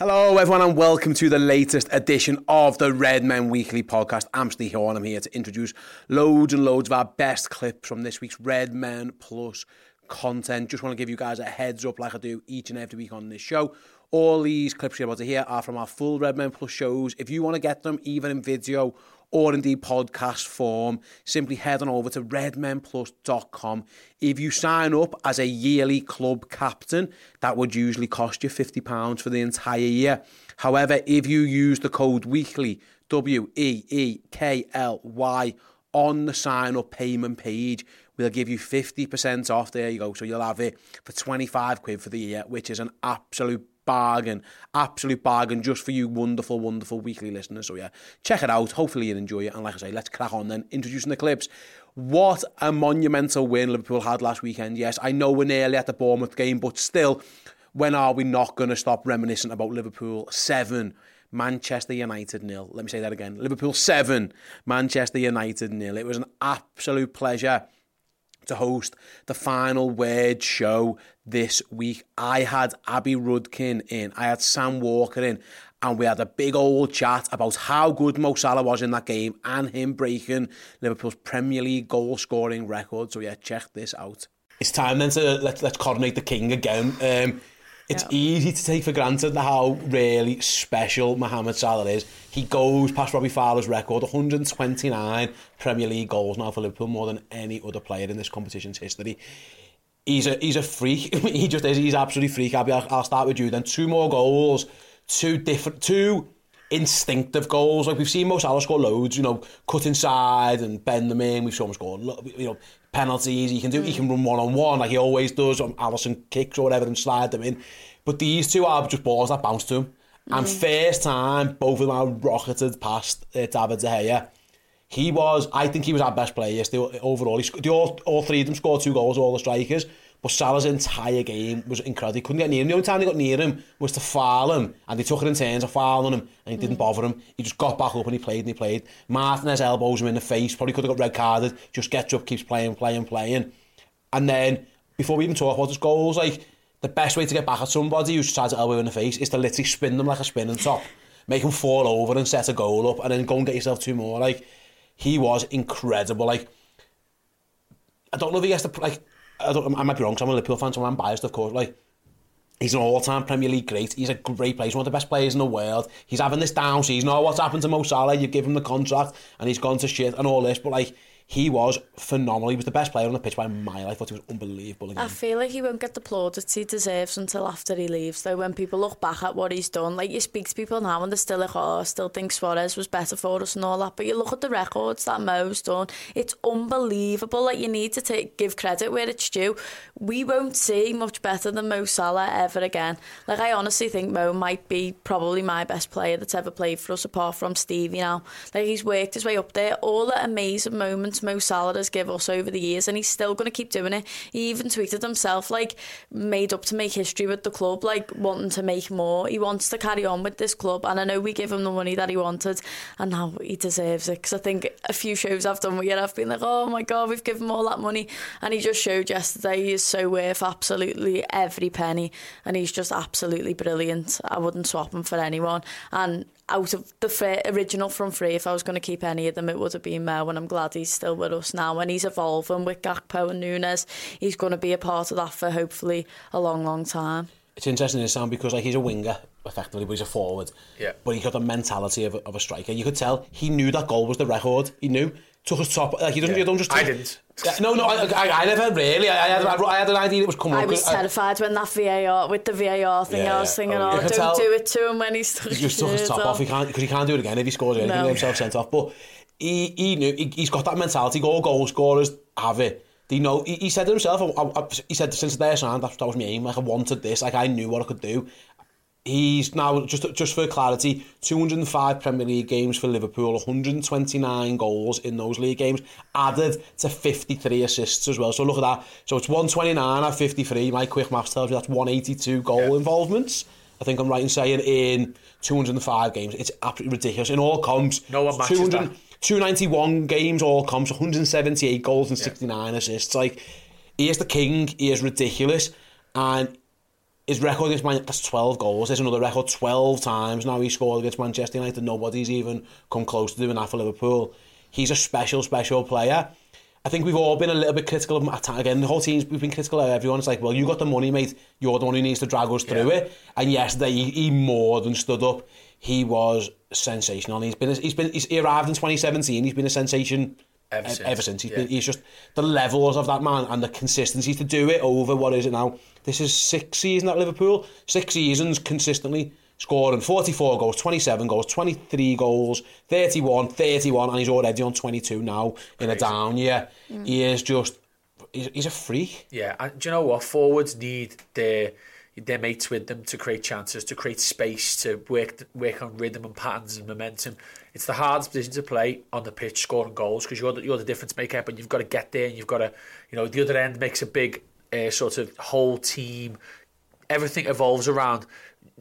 Hello, everyone, and welcome to the latest edition of the Redmen Weekly podcast. I'm Steve Horn. I'm here to introduce loads and loads of our best clips from this week's Redmen Plus content. Just want to give you guys a heads up, like I do each and every week on this show. All these clips you're about to hear are from our full Redmen Plus shows. If you want to get them even in video or indeed podcast form, simply head on over to redmenplus.com. If you sign up as a yearly club captain, that would usually cost you £50 for the entire year. However, if you use the code weekly, W E E K L Y, on the sign up payment page, we'll give you 50% off. There you go. So you'll have it for 25 quid for the year, which is an absolute bargain, absolute bargain just for you wonderful, wonderful weekly listeners. So yeah, check it out. Hopefully you'll enjoy it. And like I say, let's crack on then, introducing the clips. What a monumental win Liverpool had last weekend. Yes, I know we're nearly at the Bournemouth game, but still, when are we not going to stop reminiscing about Liverpool 7, Manchester United nil? Let me say that again. Liverpool 7, Manchester United nil. It was an absolute pleasure to host the final word show this week. I had Abby Rudkin in, I had Sam Walker in, and we had a big old chat about how good Mo Salah was in that game and him breaking Liverpool's Premier League goal scoring record. So yeah, check this out. It's time then to let, let's coordinate the king again. Um, it's yeah. easy to take for granted how really special Mohamed Salah is. He goes past Robbie Fowler's record, 129 Premier League goals now for Liverpool, more than any other player in this competition's history. he's a he's a freak. he just is. He's absolutely freak. Abby, I'll, I'll start with you. Then two more goals, two different, two instinctive goals. Like we've seen Mo Salah score loads. You know, cut inside and bend them in. We've seen him score. You know, penalties. He can do. He can run one on one like he always does. Um, on Alisson kicks or whatever and slide them in. But these two are just balls that bounce to him. Mm. And first time, both of them are rocketed past uh, David De Gea. He was, I think he was our best player yesterday overall. He, they all, all three of them scored two goals, all the strikers. But Salah's entire game was incredible. He couldn't get near him. The only time they got near him was to foul him. And they took it in turns of fouling him. And he didn't mm. bother him. He just got back up and he played and he played. Martinez elbows him in the face. Probably could have got red carded. Just gets up, keeps playing, playing, playing. And then, before we even talk about his goals, like, the best way to get back at somebody who's tried to elbow in the face is to literally spin them like a spinning top. Make them fall over and set a goal up and then go and get yourself two more. Like, he was incredible. Like, I don't know if he has to, like, I, don't, I might be wrong because I'm a Liverpool fan, so I'm biased, of course. Like, he's an all-time Premier League great. He's a great player. He's one of the best players in the world. He's having this down season. Oh, what's happened to Mo Salah? You give him the contract, and he's gone to shit and all this. But like, he was phenomenal. He was the best player on the pitch by my life. I thought he was unbelievable. Again. I feel like he won't get the plaudits he deserves until after he leaves. Though when people look back at what he's done, like you speak to people now and they're still like, oh, I still think Suarez was better for us and all that. But you look at the records that Mo's done, it's unbelievable. Like you need to take give credit where it's due. We won't see much better than Mo Salah ever again. Like I honestly think Mo might be probably my best player that's ever played for us, apart from Steve. You know, like he's worked his way up there. All the amazing moments Mo Salah has given us over the years, and he's still going to keep doing it. He even tweeted himself, like, made up to make history with the club, like, wanting to make more. He wants to carry on with this club, and I know we give him the money that he wanted, and now he deserves it. Because I think a few shows I've done with where I've been like, oh my God, we've given him all that money. And he just showed yesterday he is so worth absolutely every penny, and he's just absolutely brilliant. I wouldn't swap him for anyone. And out of the fr- original from three, if I was going to keep any of them, it would have been Mo, and I'm glad he's still with us now. And he's evolving with Gakpo and Nunez. He's going to be a part of that for hopefully a long, long time. It's interesting in sound because like he's a winger effectively, but he's a forward. Yeah. But he's got the mentality of a, of a striker. You could tell he knew that goal was the record. He knew. took us top. Like, he doesn't, yeah. you don't just... I didn't. Yeah, no, no, I, I, I never really. I, I, had, I had an idea it was coming I was terrified I, when that VAR, with the VAR thing, yeah, I was thinking, oh, oh don't tell, do it to him when he's stuck He's took his top off, because he, he, can't do it again if he scores anything, no. himself sent off. But he, he knew, he, he's got that mentality, all goal scorers have it. They know, he, he said to himself, I, I, he said, since their sign, that, that was my aim, like I wanted this, like I knew what I could do. He's now just just for clarity, 205 Premier League games for Liverpool, 129 goals in those league games, added to 53 assists as well. So look at that. So it's 129 at 53. My quick maths tells you that's 182 goal Yeah. involvements. I think I'm right in saying in 205 games. It's absolutely ridiculous. In all comps, No one matches that. 291 games, all comps, 178 goals and 69 assists. Like, he is the king. He is ridiculous. And his record against Man that's 12 goals. There's another record 12 times now he scored against Manchester United. Nobody's even come close to doing that for Liverpool. He's a special, special player. I think we've all been a little bit critical of him. at- Again, the whole team's we've been critical of everyone. It's like, well, you got the money, mate. You're the one who needs to drag us through Yeah. it. And yesterday, he, he more than stood up. He was sensational. He's been, he's been, he's, he arrived in 2017. He's been a sensation Ever since, Ever since. He's, yeah. been, he's just the levels of that man and the consistency to do it over what is it now? This is six seasons at Liverpool. Six seasons consistently scoring 44 goals, 27 goals, 23 goals, 31, 31, and he's already on 22 now in a down year. He is just, he's, he's a freak. Yeah, and do you know what? Forwards need their their mates with them to create chances, to create space, to work work on rhythm and patterns and momentum. It's the hardest position to play on the pitch, scoring goals, because you're the, you're the difference maker. But you've got to get there, and you've got to, you know, the other end makes a big uh, sort of whole team. Everything evolves around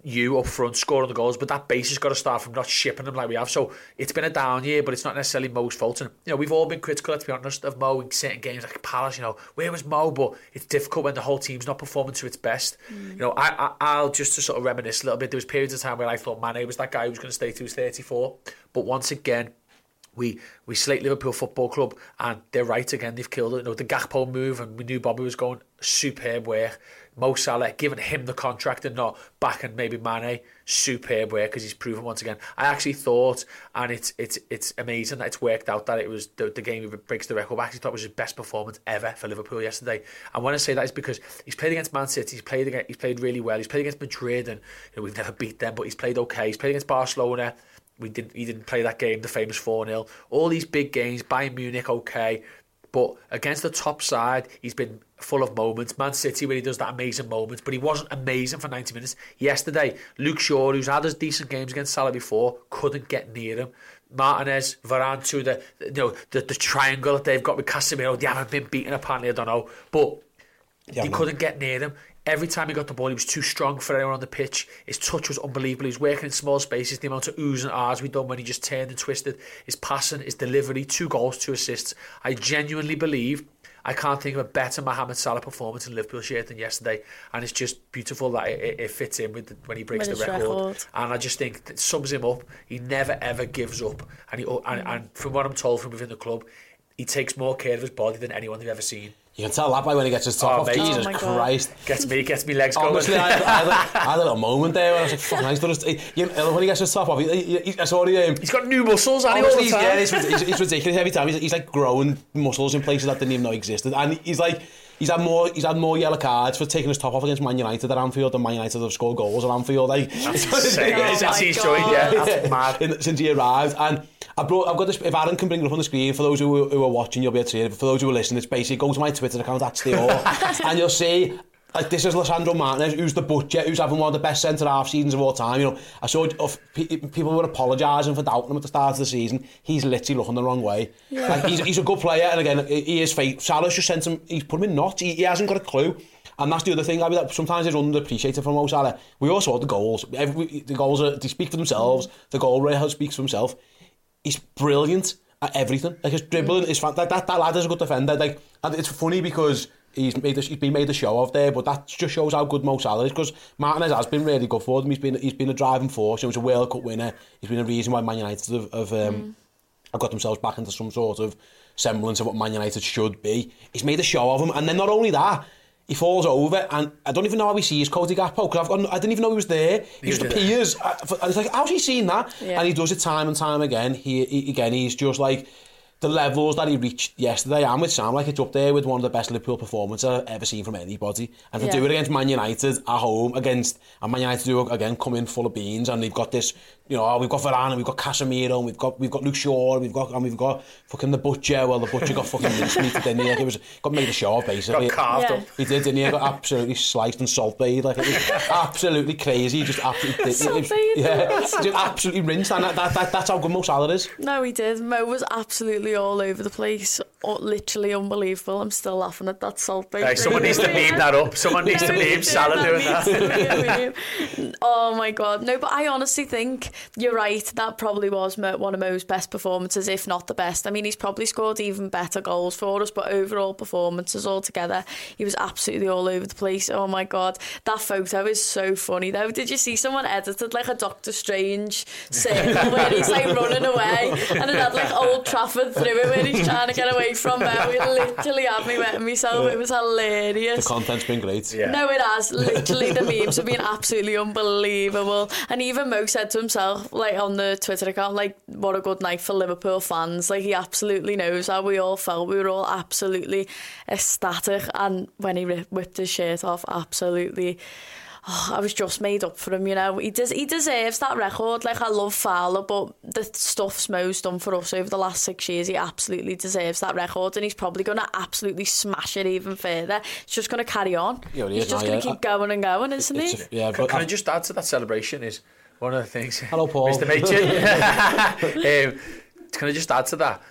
you up front scoring the goals, but that base has got to start from not shipping them like we have. So it's been a down year, but it's not necessarily Mo's fault. And you know, we've all been critical, let's be honest, of Mo in certain games like Palace. You know, where was Mo? But it's difficult when the whole team's not performing to its best. You know, I, I I'll just to sort of reminisce a little bit. There was periods of time where I thought Mane was that guy who was going to stay to his 34, but once again. We we slate Liverpool Football Club and they're right again. They've killed it. You know the Gakpo move and we knew Bobby was going superb work. Mo Salah giving him the contract and not backing maybe Mane superb work because he's proven once again. I actually thought, and it's it's it's amazing that it's worked out that it was the, the game that breaks the record. I actually thought it was his best performance ever for Liverpool yesterday. And when I say that, it's because he's played against Man City. He's played against, he's played really well. He's played against Madrid, and you know, we've never beat them, but he's played okay. He's played against Barcelona. We didn't. He didn't play that game, the famous four 0 All these big games, Bayern Munich, okay, but against the top side, he's been full of moments. Man City, where he does that amazing moment, but he wasn't amazing for ninety minutes. Yesterday, Luke Shaw, who's had his decent games against Salah before, couldn't get near him. Martinez, Varane, to the you know the, the triangle that they've got with Casemiro. They haven't been beaten apparently. I don't know, but Yeah, he man. couldn't get near him. Every time he got the ball, he was too strong for anyone on the pitch. His touch was unbelievable. He was working in small spaces. The amount of oohs and ahs we done when he just turned and twisted. His passing, his delivery, two goals, two assists. I genuinely believe I can't think of a better Mohamed Salah performance in Liverpool shirt than yesterday. And it's just beautiful that it, it, it fits in with the, when he breaks With the record. record. And I just think it sums him up. He never ever gives up. And, he, and, and from what I'm told from within the club, he takes more care of his body than anyone they've ever seen. You can tell that by when he gets his top Oh, off. mate. Jesus Oh, my God. Christ. Gets me, gets me legs going. Honestly, I, I, had a, I had a little moment there where I was like, fucking nice. Just, you know, when he gets his top off, he, he, he, I saw the, um, He's got new muscles, and he all Honestly, the he's, time. yeah, it's, it's, it's ridiculous every time. He's, he's like growing muscles in places that didn't even know existed, and he's like he's had more he's had more yellow cards for taking his top off against Man United at Anfield and Man United have scored goals at Anfield like. That's sick oh since he's joined yeah that's mad. In, since he arrived. And I brought, I've got this, if Aaron can bring it up on the screen, for those who, who are watching, you'll be able to see it, but for those who are listening, it's basically, go to my Twitter account, that's the all, and you'll see Like this is Lisandro Martinez, who's the butcher, who's having one of the best centre half seasons of all time. You know, I saw oh, of people were apologising for doubting him at the start of the season. He's literally looking the wrong way. Like, he's, he's a good player, and again, he is fake. Salah's just sent him. He's put him in knots. He, he hasn't got a clue. And that's the other thing, I mean, that sometimes it's underappreciated from Mo Salah. We all saw the goals. Every, the goals are, they speak for themselves. The goal rate speaks for himself. He's brilliant at everything. Like his dribbling is fan- like that. That lad is a good defender. Like, and it's funny because he's made a, he's been made a show of there, but that just shows how good Mo Salah is because Martinez has been really good for them. He's been he's been a driving force. He was a World Cup winner. He's been a reason why Man United have, have, um, mm. have got themselves back into some sort of semblance of what Man United should be. He's made a show of him, and then not only that. He falls over, and I don't even know how he sees Cody Gakpo because I've got I didn't even know he was there. He just appears. I, I was like, how's he seen that? Yeah. And he does it time and time again. He, he again, he's just like the levels that he reached yesterday, I'm with Sam, like it's up there with one of the best Liverpool performances I've ever seen from anybody. And to yeah. do it against Man United at home, against, and Man United do again come in full of beans, and they've got this, you know, oh, we've got Varane, and we've got Casemiro, and we've got we've got Luke Shaw, and we've got and we've got fucking the butcher. Well, the butcher got fucking meat, didn't he? Like it was got made a show basically. Got carved yeah. up. He did, didn't he? Got absolutely sliced and salt bathed, Like it was absolutely crazy. Just absolutely. Salt. Yeah, just absolutely rinsed. And that, that, that, that's how good Mo Salah is. No, he did. Mo was absolutely all over the place. Oh, literally unbelievable. I'm still laughing at that salt bake. Hey, someone needs to name that up. Someone needs to name Salah doing that. oh my god, no! But I honestly think you're right. That probably was one of Mo's best performances, if not the best. I mean, he's probably scored even better goals for us, but overall performances altogether, he was absolutely all over the place. Oh my god, that photo is so funny though. Did you see someone edited like a Doctor Strange circle where he's like running away, and it had like Old Trafford through it where he's trying to get away from there. We literally had me wetting myself. It was hilarious. The content's been great. Yeah. No, it has. Literally, the memes have been absolutely unbelievable. And even Mo said to himself, like on the Twitter account, like, what a good night for Liverpool fans. Like, he absolutely knows how we all felt. We were all absolutely ecstatic. And when he whipped his shirt off, absolutely oh, I was just made up for him, you know. He does he deserves that record. Like I love Fowler, but the stuff Mo's done for us over the last six years, he absolutely deserves that record, and he's probably going to absolutely smash it even further. He's just going to carry on. Yeah, he's just going to keep going and going, isn't he? A, yeah, but can, I just add to that celebration? Is one of the things. Hello, Paul. Mr. Machin. um, can I just add to that?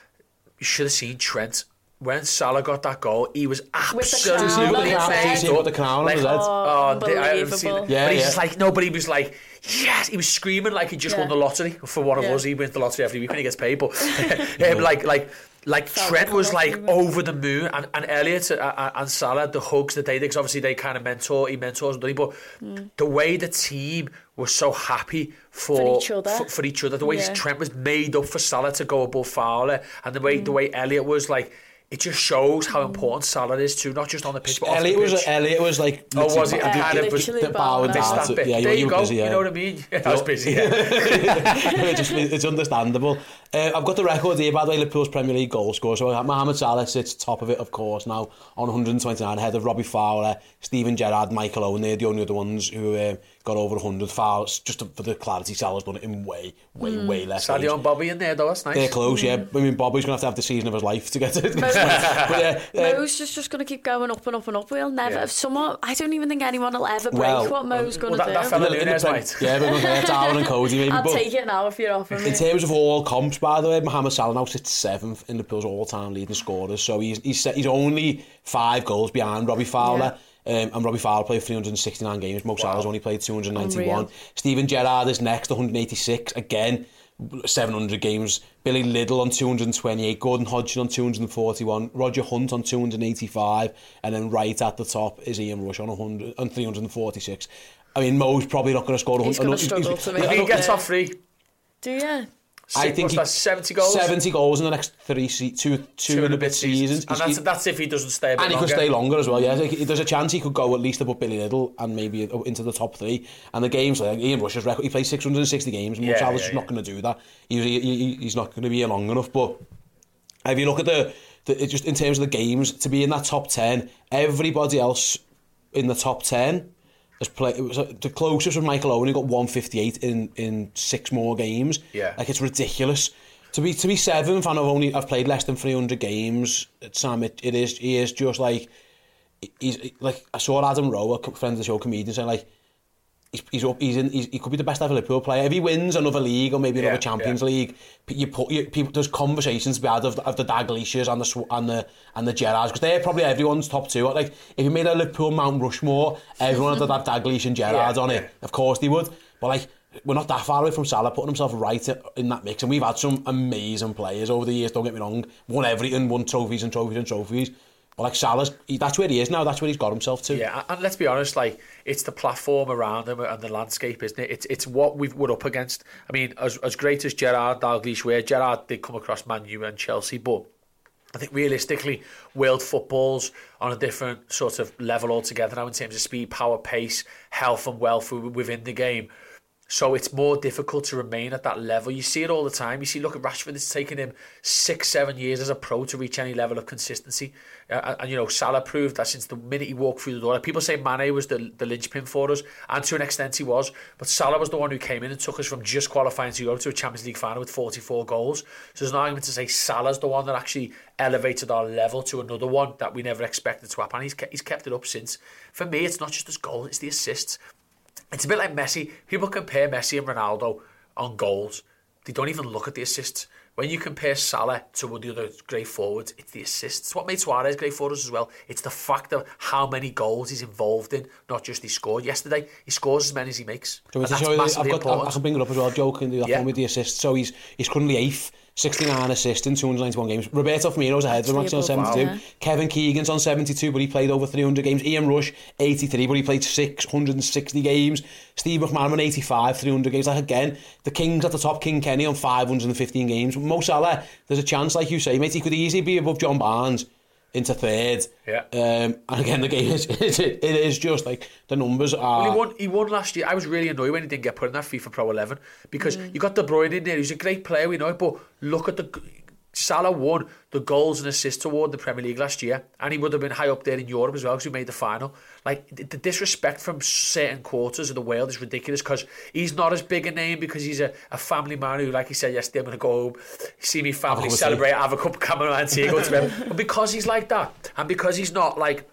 You should have seen Trent when Salah got that goal, he was absolutely fed up. the crown like, on his head. Oh, oh I haven't seen it. Yeah, but he's yeah. just like, nobody was like, yes, he was screaming like he just yeah. won the lottery. For one of yeah. us, he wins the lottery every week when he gets paid. But um, like, like, like Trent was like over the moon, and, and Elliot uh, uh, and Salah, the hugs that they did, because obviously they kind of mentor, he mentors, but mm. the way the team was so happy for, for each other, for, for each other, the way yeah. Trent was made up for Salah to go above Fowler, and the way mm. the way Elliot was like it just shows how important Salah is too, not just on the pitch, but Elliot off the pitch. Was, Elliot was like... Oh, was he? Yeah, kind of was the bowing down. To, yeah, there you, you go. Busy, yeah. You know what I mean? Yeah, I was busy, yeah. it's, just, it's understandable. Uh, I've got the record here, by the way, Liverpool's Premier League goal scorer. So Mohamed Salah sits top of it, of course, now on 129, ahead of Robbie Fowler, Steven Gerrard, Michael Owen. They're the only other ones who... Uh, got over 100 fouls. Just to, for the clarity, Salah's done it in way, way, mm. way less. Sadio and Bobby in there, though, that's nice. They're close, mm. yeah. I mean, Bobby's going to have to have the season of his life to get it. but yeah, uh, Mo's just, just going to keep going up and up and up. We'll never, yeah. someone, I don't even think anyone will ever break well, what Mo's going to well, do. That fella Nunez might. Yeah, but yeah, Darwin and Cody maybe. I'll but take it now if you're offering me. In terms of all comps, By the way, Mohamed Salah now sits seventh in Liverpool's all-time leading scorers, so he's, he's, he's only five goals behind Robbie Fowler. Yeah. Um, and Robbie Fowler played 369 games. Mo wow. Only played 291. Unreal. Steven Gerrard is next, 186. Again, 700 games. Billy Liddell on 228. Gordon Hodgson on 241. Roger Hunt on 285. And then right at the top is Ian Rush on, 100, on 346. I mean, Mo's probably not going to score... He's going to struggle to make it. he gets off free... Do you? I think he, 70 goals? 70 goals in the next three, two, two, two and a bit seasons. And that's, that's if he doesn't stay a bit And he longer. could stay longer as well, yeah. There's a chance he could go at least above Billy Liddell and maybe into the top three. And the games, like Ian Rush's record, he plays 660 games. Yeah, Salah's yeah, just yeah. not going to do that. He, he, he's not going to be here long enough. But if you look at the, the, just in terms of the games, to be in that top 10, everybody else in the top 10 has played. It was uh, the closest was Michael Owen. He got 158 in in six more games. Yeah, like it's ridiculous. To be to be seventh, and I've only I've played less than 300 games. Sam, it, it is he is just like he's like I saw Adam Rowe, a friend of the show, comedian, saying like he's he's up, he's in he's, he could be the best ever Liverpool player. If he wins another league or maybe another yeah, Champions yeah. League, you put you, people there's conversations to be had of, of the Dalglishers and the and the and the Gerrards because they're probably everyone's top two. Like if you made a Liverpool Mount Rushmore, everyone would have Dalglish and Gerrards yeah, on it. Of course they would, but like. We're not that far away from Salah putting himself right in that mix, and we've had some amazing players over the years. Don't get me wrong, won everything, won trophies and trophies and trophies. But like Salah's, he, that's where he is now. That's where he's got himself to. Yeah, and let's be honest, like it's the platform around him and the landscape, isn't it? It's it's what we've we're up against. I mean, as as great as Gerrard Dalglish were, Gerrard did come across Man U and Chelsea, but I think realistically, world football's on a different sort of level altogether now in terms of speed, power, pace, health, and wealth within the game. So it's more difficult to remain at that level. You see it all the time. You see, look at Rashford. It's taken him six, seven years as a pro to reach any level of consistency. Uh, and, you know, Salah proved that since the minute he walked through the door. People say Mane was the, the linchpin for us, and to an extent he was. But Salah was the one who came in and took us from just qualifying to Europe to a Champions League final with 44 goals. So there's an argument to say Salah's the one that actually elevated our level to another one that we never expected to happen. He's, he's kept it up since. For me, it's not just his goal, it's the assists. It's a bit like Messi. People compare Messi and Ronaldo on goals. They don't even look at the assists. When you compare Salah to one of the other great forwards, it's the assists. What made Suarez great for us as well, it's the fact of how many goals he's involved in, not just he scored. Yesterday, he scores as many as he makes. So and that's massively I've got, important. I, I can bring it up as well, joking, the, yeah. with the assists. So he's, he's currently eighth 69 assists in 291 games. Roberto Firmino's ahead of him on 72. Wow. Kevin Keegan's on 72, but he played over 300 games. Ian Rush, 83, but he played 660 games. Steve McManaman, 85, 300 games. Like again, the Kings at the top, King Kenny on 515 games. Mo Salah, there's a chance, like you say, mate, he could easily be above John Barnes into third. Yeah. Um, and again, the game is it, it is just like the numbers are. Well, he won. He won last year. I was really annoyed when he didn't get put in that FIFA Pro 11 because mm. you got De Bruyne in there. He's a great player, we know it, but look at the Salah won the goals and assists award the Premier League last year, and he would have been high up there in Europe as well because we made the final. Like the disrespect from certain quarters of the world is ridiculous because he's not as big a name because he's a, a family man who, like he said yesterday, I'm going to go home, see me family celebrate, have a cup of camera and go to him. But because he's like that, and because he's not like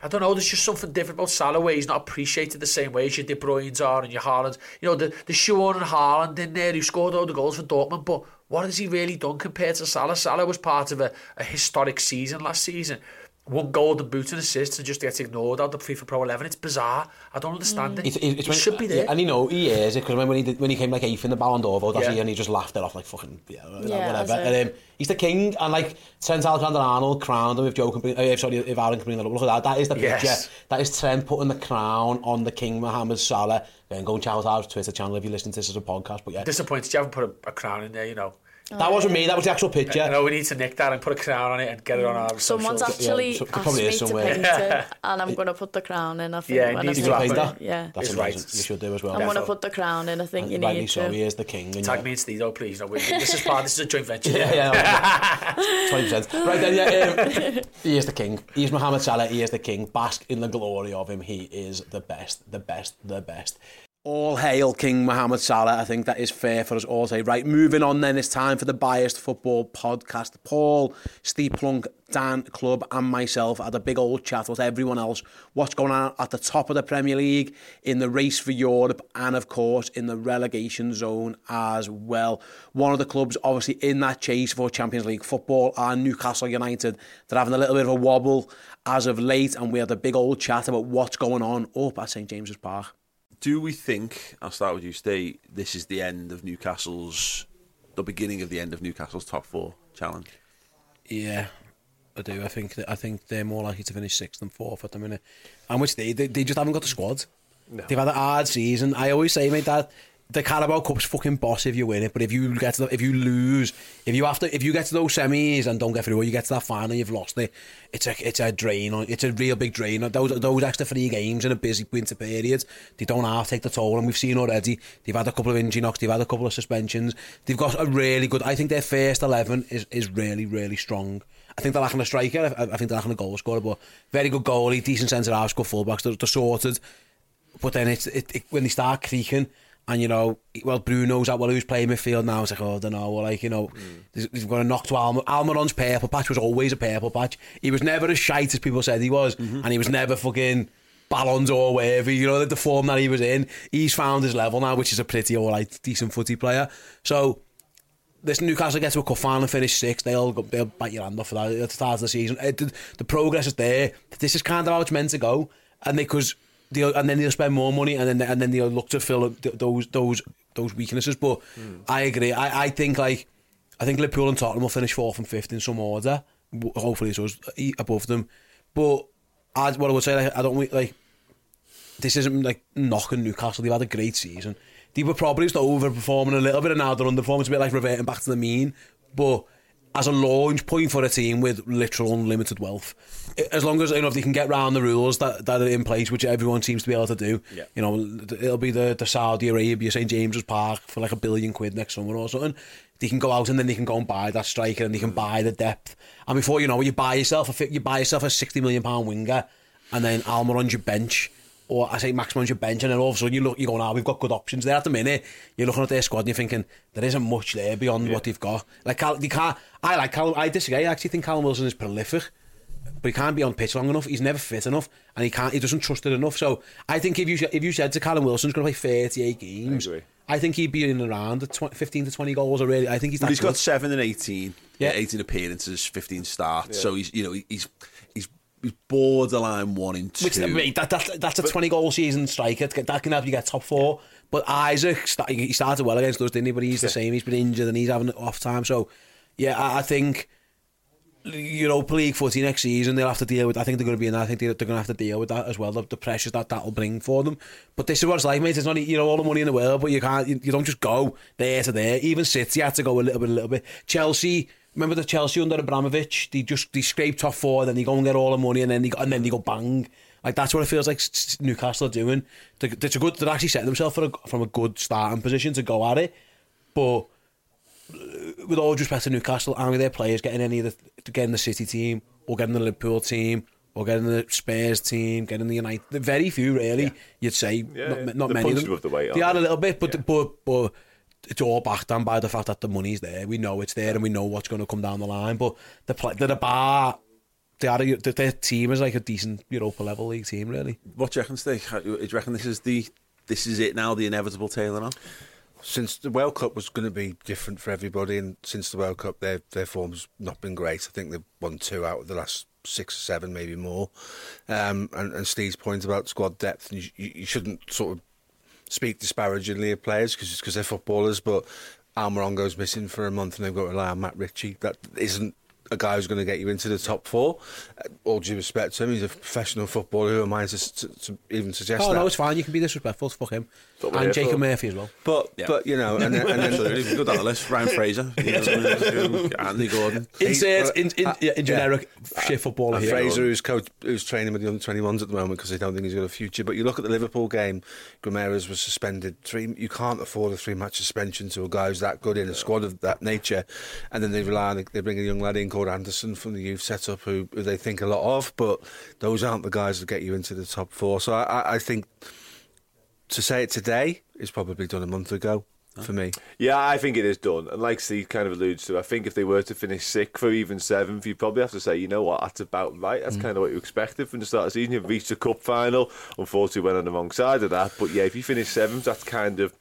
I don't know, there's just something different about Salah where he's not appreciated the same way as your De Bruyne's are and your Haaland. You know, the, the Sean and Haaland in there who scored all the goals for Dortmund, but what has he really done compared to Salah? Salah was part of a, a historic season last season one golden boot and assist and just gets ignored out the FIFA Pro 11. It's bizarre. I don't understand mm. it. It's, it's he when, should be there. And you know, he is, because when he, did, when he came like eighth in the Ballon d'Or vote, yeah. and he just laughed it off like fucking, yeah, yeah whatever. And um, he's the king, and like Trent Alexander-Arnold crowned him if Joe can bring, uh, sorry, if Aaron can bring that. Look at that. That is the picture. Yes. That is Trent putting the crown on the king Mohamed Salah. Then go and check out our Twitter channel if you listen to this as a podcast. But yeah. Disappointed you haven't put a, a crown in there, you know. That wasn't me. That was the actual picture. No, we need to nick that and put a crown on it and get it on our. Someone's actually yeah, so, asked me somewhere. to paint it, and I'm going to put the crown in. I think. Yeah, needs to paint that. Yeah, that's right. You should do as well. I'm going to put the crown in. I think you need so. to. He is the king. Tag me and Steve, oh please. No, this is part. This is a joint venture. yeah, yeah. Twenty percent. Right then, yeah. Um, he is the king. He is Mohamed Salah. He is the king. Bask in the glory of him. He is the best. The best. The best. All hail King Mohamed Salah. I think that is fair for us all to say. Right, moving on then, it's time for the Biased Football Podcast. Paul, Steve Plunk, Dan Club and myself had a big old chat with everyone else. What's going on at the top of the Premier League, in the race for Europe and of course in the relegation zone as well. One of the clubs obviously in that chase for Champions League football are Newcastle United. They're having a little bit of a wobble as of late and we had a big old chat about what's going on up at St James's Park do we think, I'll start with you, Steve, this is the end of Newcastle's, the beginning of the end of Newcastle's top four challenge? Yeah, I do. I think that, I think they're more likely to finish sixth than fourth at the minute. And which they, they, they just haven't got the squad. No. They've had a hard season. I always say, mate, that the Carabao Cup's fucking boss if you win it, but if you get to the, if you lose, if you have to, if you get to those semis and don't get through, or you get to that final, you've lost it. It's a it's a drain. It's a real big drain. Those those extra three games in a busy winter period, they don't to take the toll, and we've seen already. They've had a couple of injury knocks. They've had a couple of suspensions. They've got a really good. I think their first eleven is is really really strong. I think they're lacking a striker. I, I think they're lacking a goal scorer, but very good goalie, decent centre half, good fullbacks. They're, they're sorted. But then it's it, it, when they start creaking and, you know, well, Bruno's out, well, who's playing midfield now? It's like, oh, I don't know. Well, like, you know, mm. he's going to knock to Almer. Almiron's purple patch was always a purple patch. He was never as shite as people said he was. Mm-hmm. And he was never fucking Ballon d'Or whatever, you know, the form that he was in. He's found his level now, which is a pretty, all right, decent footy player. So, this Newcastle get to a cup final and finish sixth, they'll they'll bite your hand off for that at the start of the season. It, the, the progress is there. This is kind of how it's meant to go. And because they'll, and then they'll spend more money, and then and then they'll look to fill up those those those weaknesses. But mm. I agree. I, I think like I think Liverpool and Tottenham will finish fourth and fifth in some order. Hopefully, it's us above them. But I, what I would say, like, I don't like this isn't like knocking Newcastle. They've had a great season. They were probably just overperforming a little bit, and now they're underperforming. It's a bit like reverting back to the mean. But as a launch point for a team with literal unlimited wealth, as long as you know if they can get round the rules that, that are in place, which everyone seems to be able to do, Yeah. you know, it'll be the, the Saudi Arabia St James's Park for like a billion quid next summer or something. They can go out and then they can go and buy that striker and they can buy the depth. And before you know, it, you buy yourself a you buy yourself a sixty million pound winger, and then Almiron's your bench. Or I say Maximin's your bench, and then all of a sudden you look, you go, now we've got good options there at the minute. You're looking at their squad and you're thinking there isn't much there beyond what they've got. Like Cal, they can't. I like Cal. I disagree. I actually think Callum Wilson is prolific, but he can't be on pitch long enough. He's never fit enough, and he can't. He doesn't trust it enough. So I think if you if you said to Callum Wilson's going to play 38 games, agree. I think he'd be in around the 20, 15 to 20 goals already. I think he's that But he's good. got seven and eighteen. Yeah. Yeah, eighteen appearances, fifteen starts. So he's you know he's he's borderline one in two. Which, mate, that, that, that's a 20 goal season striker. That can help you get top four. But Isak, he started well against us, didn't he? But he's the same. He's been injured and he's having off time. So, yeah, I, I think Europa League footy next season, they'll have to deal with. I think they're going to be in that. I think they're, they're going to have to deal with that as well. The, the pressures that that'll bring for them. But this is what it's like, mate. It's not you know all the money in the world, but you can't. You, you don't just go there to there. Even City had to go a little bit, a little bit. Chelsea. remember the Chelsea under Abramovich? They just they scraped top four, then they go and get all the money, and then they go, and then they go bang. Like that's what it feels like Newcastle are doing. They're, a good. They're actually setting themselves for a, from a good starting position to go at it, but uh, with all due respect to Newcastle and with their players getting any of the getting the City team or getting the Liverpool team or getting the Spurs team, getting the United, very few really. Yeah. You'd say yeah, not, yeah. not They're many of them. The weight, they, they are a little bit, but yeah. but but it's all backed down by the fact that the money's there. We know it's there, and we know what's going to come down the line. But the play, they're bar. They are a, their team is like a decent Europa level league team, really. What do you reckon, Steve? Do you reckon this is the this is it now? The inevitable tailing off. since the World Cup was going to be different for everybody, and since the World Cup, their their form's not been great. I think they've won two out of the last six or seven, maybe more. Um, and, and Steve's point about squad depth, and you, you you shouldn't sort of speak disparagingly of players because they're footballers, but Almiron goes missing for a month, and they've got to rely on Matt Ritchie. That isn't a guy who's going to get you into the top four. Uh, All due respect to him, he's a professional footballer. Who am I to, to, to even suggest Oh that? no, it's fine. You can be disrespectful. Fuck him. what we're And here Jacob for. Murphy as well. But but you know, and then, and then Absolutely, go down the list. Ryan Fraser, you know, Andy Gordon. Insert in, in, uh, yeah, in yeah. generic shit footballer here. Fraser, who's coach, who's training with the under twenty ones at the moment because they don't think he's got a future. But you look at the Liverpool game, Guimaraes was suspended. Three, you can't afford a three match suspension to a guy who's that good in a squad of that nature. And then they rely on they bring a young lad in called Anderson from the youth setup who, who they think a lot of, but those aren't the guys that get you into the top four. So I, I, think to say it today is probably done a month ago for me. Yeah, I think it is done. And like Steve kind of alludes to, I think if they were to finish sixth or even seventh, you'd probably have to say, you know what, that's about right. That's mm. kind of what you expected from the start of the season. You've reached a cup final. Unfortunately, went on the wrong side of that. But yeah, if you finish seventh, that's kind of.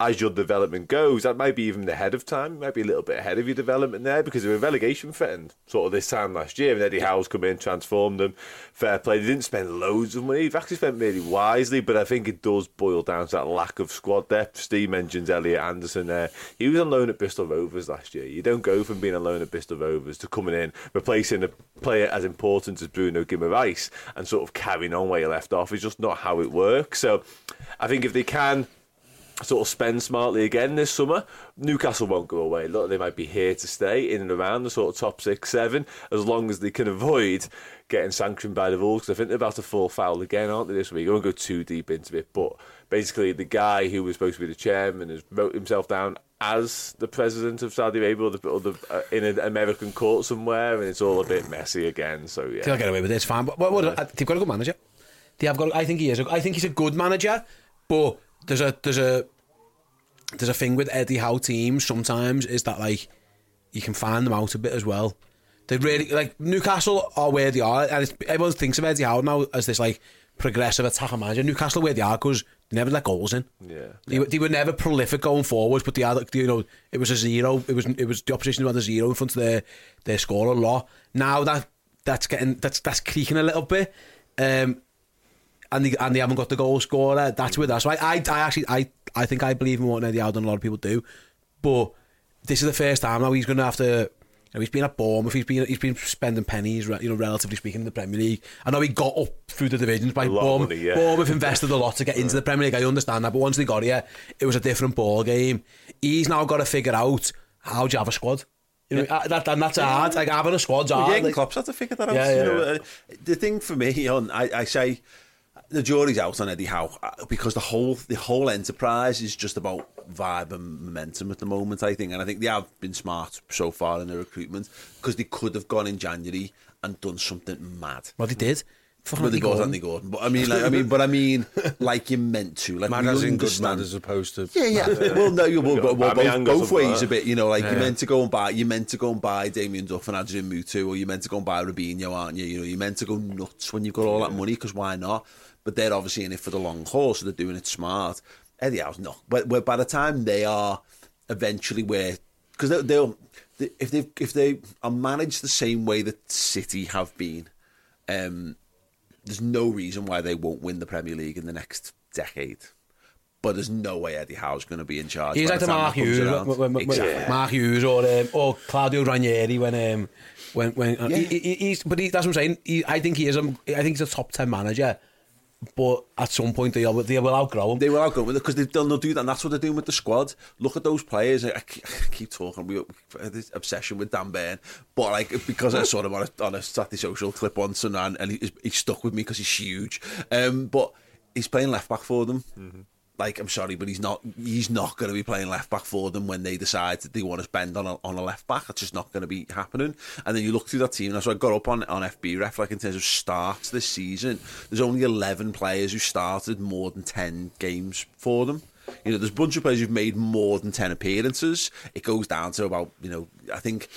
As your development goes, that might be even ahead of time. Might be a little bit ahead of your development there because they were relegation threatened sort of this time last year. And Eddie Howe's come in, transformed them. Fair play. They didn't spend loads of money. They've actually spent really wisely, but I think it does boil down to that lack of squad depth. Steve mentions Elliot Anderson there. He was on loan at Bristol Rovers last year. You don't go from being on loan at Bristol Rovers to coming in, replacing a player as important as Bruno Guimaraes and sort of carrying on where you left off. It's just not how it works. So I think if they can sort of spend smartly again this summer. Newcastle won't go away. Look, they might be here to stay in and around the sort of top six, seven, as long as they can avoid getting sanctioned by the rules. Because I think they're about to fall foul again, aren't they, this week? I won't go too deep into it, but basically, the guy who was supposed to be the chairman has wrote himself down as the president of Saudi Arabia or, the, or the, uh, in an American court somewhere, and it's all a bit messy again. So yeah, They'll get away with it. It's fine. But what, what, uh, they've got a good manager. They have got. I think he is. A, I think he's a good manager. But there's a there's a there's a thing with Eddie Howe teams sometimes is that like you can find them out a bit as well. They really like Newcastle are where they are, and everyone thinks of Eddie Howe now as this like progressive attacker manager. Newcastle where they are because they never let goals in. Yeah. They, they were never prolific going forwards, but they had, you know, it was a zero. It was it was the opposition who had a zero in front of their their score a lot. Now that that's getting that's that's creaking a little bit, um, and they and they haven't got the goal scorer. That's with us. I I actually I I think I believe in what Eddie Howe than a lot of people do, but this is the first time now he's going to have to. know, he's been at Bournemouth, he's been he's been spending pennies, you know, relatively speaking, in the Premier League. I know he got up through the divisions by A lot of Bournemouth. money, yeah. Bournemouth invested a lot to get into the Premier League. I understand that, but once they got here, it was a different ball game. He's now got to figure out how do you have a squad. You know, uh, that, and that's hard. Like having a squad's Well, hard. yeah, like- Klopp's had to figure that out. Yeah, you yeah. know, uh, the thing for me, on I, I say the jury's out on Eddie Howe uh, because the whole the whole enterprise is just about vibe and momentum at the moment. I think, and I think they have been smart so far in their recruitment because they could have gone in January and done something mad. Well, they did. Fucking Well, they Andy got Gordon. Andy Gordon, but I mean, like, I mean, but I mean, like you meant to, like Mad as in good understand- mad as opposed to... yeah, yeah. well, no, you well, well, well, both, both ways a bit. You know, like Yeah. you meant to go and buy, you meant to go and buy Damien Duff and Adrian Mutu, or you meant to go and buy Robinho, aren't you? You know, you meant to go nuts when you've got all that money because why not? But they're obviously in it for the long haul, so they're doing it smart. Eddie Howe's not. But, but by the time they are eventually where, because they'll, they'll they, if they if they are managed the same way that City have been, um, there's no reason why they won't win the Premier League in the next decade. But there's no way Eddie Howe's going to be in charge. He's like the Mark Hughes, when, when, when- exactly. Mark Hughes or um, or Claudio Ranieri when um, when when uh, he, he, he's but he, that's what I'm saying. He, I think he is. A, I think he's a top ten manager, but at some point they will, they will outgrow them. They will outgrow them because they've done they'll do that. And that's what they're doing with the squad. Look at those players. I, I keep talking. We uh, this obsession with Dan Byrne, but like because I saw him on a, on a Saturday social clip once and and he, he stuck with me because he's huge. Um, but he's playing left back for them. Mm -hmm. Like I'm sorry, but he's not. He's not going to be playing left back for them when they decide that they want to spend on a, on a left back. That's just not going to be happening. And then you look through that team. And that's why I got up on on FBref like in terms of starts this season. There's only 11 players who started more than 10 games for them. You know, there's a bunch of players who've made more than 10 appearances. It goes down to about, you know, I think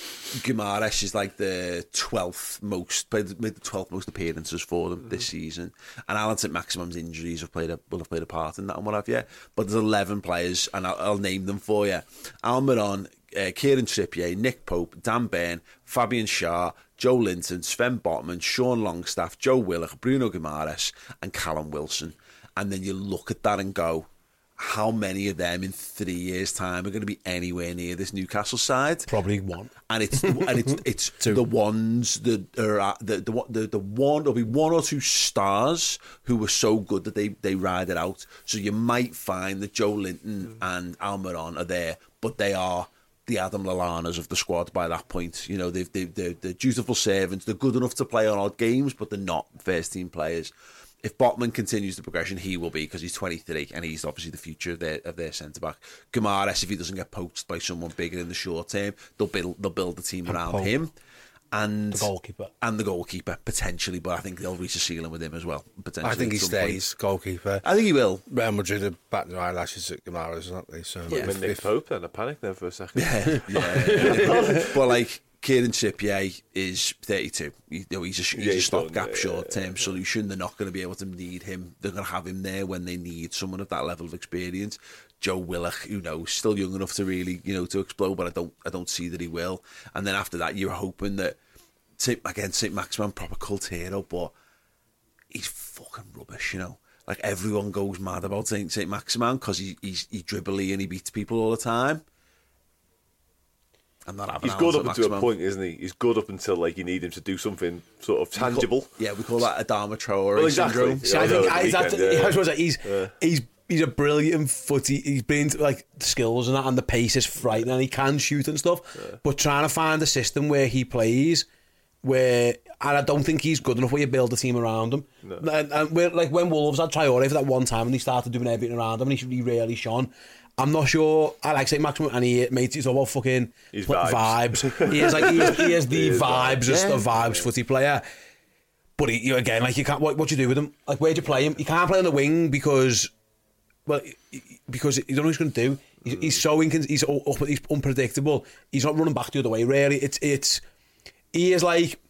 Guimaraes is like the 12th most, made the 12th most appearances for them this season. And Allan Saint-Maximin's injuries have played a, will have played a part in that and what have you. But there's 11 players, and I'll, I'll name them for you. Almiron, uh, Kieran Trippier, Nick Pope, Dan Burn, Fabian Schär, Joe Linton, Sven Botman, Sean Longstaff, Joe Willock, Bruno Guimaraes, and Callum Wilson. And then you look at that and go, how many of them in three years' time are going to be anywhere near this Newcastle side? Probably one. and it's and it's it's the ones that are the, the the the one there'll be one or two stars who were so good that they they ride it out. So you might find that Joelinton mm. and Almiron are there, but they are the Adam Lallana's of the squad by that point. You know, they've they they're, they're dutiful servants. They're good enough to play on odd games, but they're not first team players. If Botman continues the progression, he will be because he's 23 and he's obviously the future of their of their centre back. Guimaraes, if he doesn't get poached by someone bigger in the short term, they'll build they'll build the team around Pope. him and The goalkeeper. and the goalkeeper potentially. But I think they'll reach a ceiling with him as well. Potentially, I think he at some point. stays goalkeeper. I think he will. Real Madrid are batting their eyelashes at Guimaraes, aren't they? So Yeah. if- With Nick if- Pope, then I panicked there for a second. Yeah, yeah. but like Kieran Trippier is 32. You know, he's a, he's Yeah, a stopgap yeah, short term solution. They're not going to be able to need him. They're going to have him there when they need someone of that level of experience. Joe Willock, who knows, still young enough to really, you know, to explode, but I don't, I don't see that he will. And then after that, you're hoping that, again, Saint-Maximin, proper cult hero, but he's fucking rubbish, you know. Like everyone goes mad about Saint Saint-Maximin because he, he's he dribbly and he beats people all the time. I'm not having He's good up until a point, isn't he? He's good up until like you need him to do something sort of We call- tangible. yeah, we call that Adama Traore Well, exactly. syndrome. Yeah, I think I, yeah. I was gonna he's Yeah. he's he's a brilliant footy. He's been like skills and that, and the pace is frightening. And he can shoot and stuff, but trying to find a system where he plays, where and I don't think he's good enough where you build a team around him. And, and we're, like when Wolves had Traore for that one time, and he started doing everything around him, and he, he really shone. I'm not sure. I like Saint-Maximin, and he made he's all about fucking He's pl- vibes. vibes. he is like he is, he is the He is vibes, vibes. just Yeah. a vibes footy player. But he, you again, like you can't. What, what do you do with him? Like where do you play him? You can't play on the wing because, well, because you don't know what he's going to do. He's, he's so incon- he's up, he's unpredictable. He's not running back the other way. Really, it's it's he is like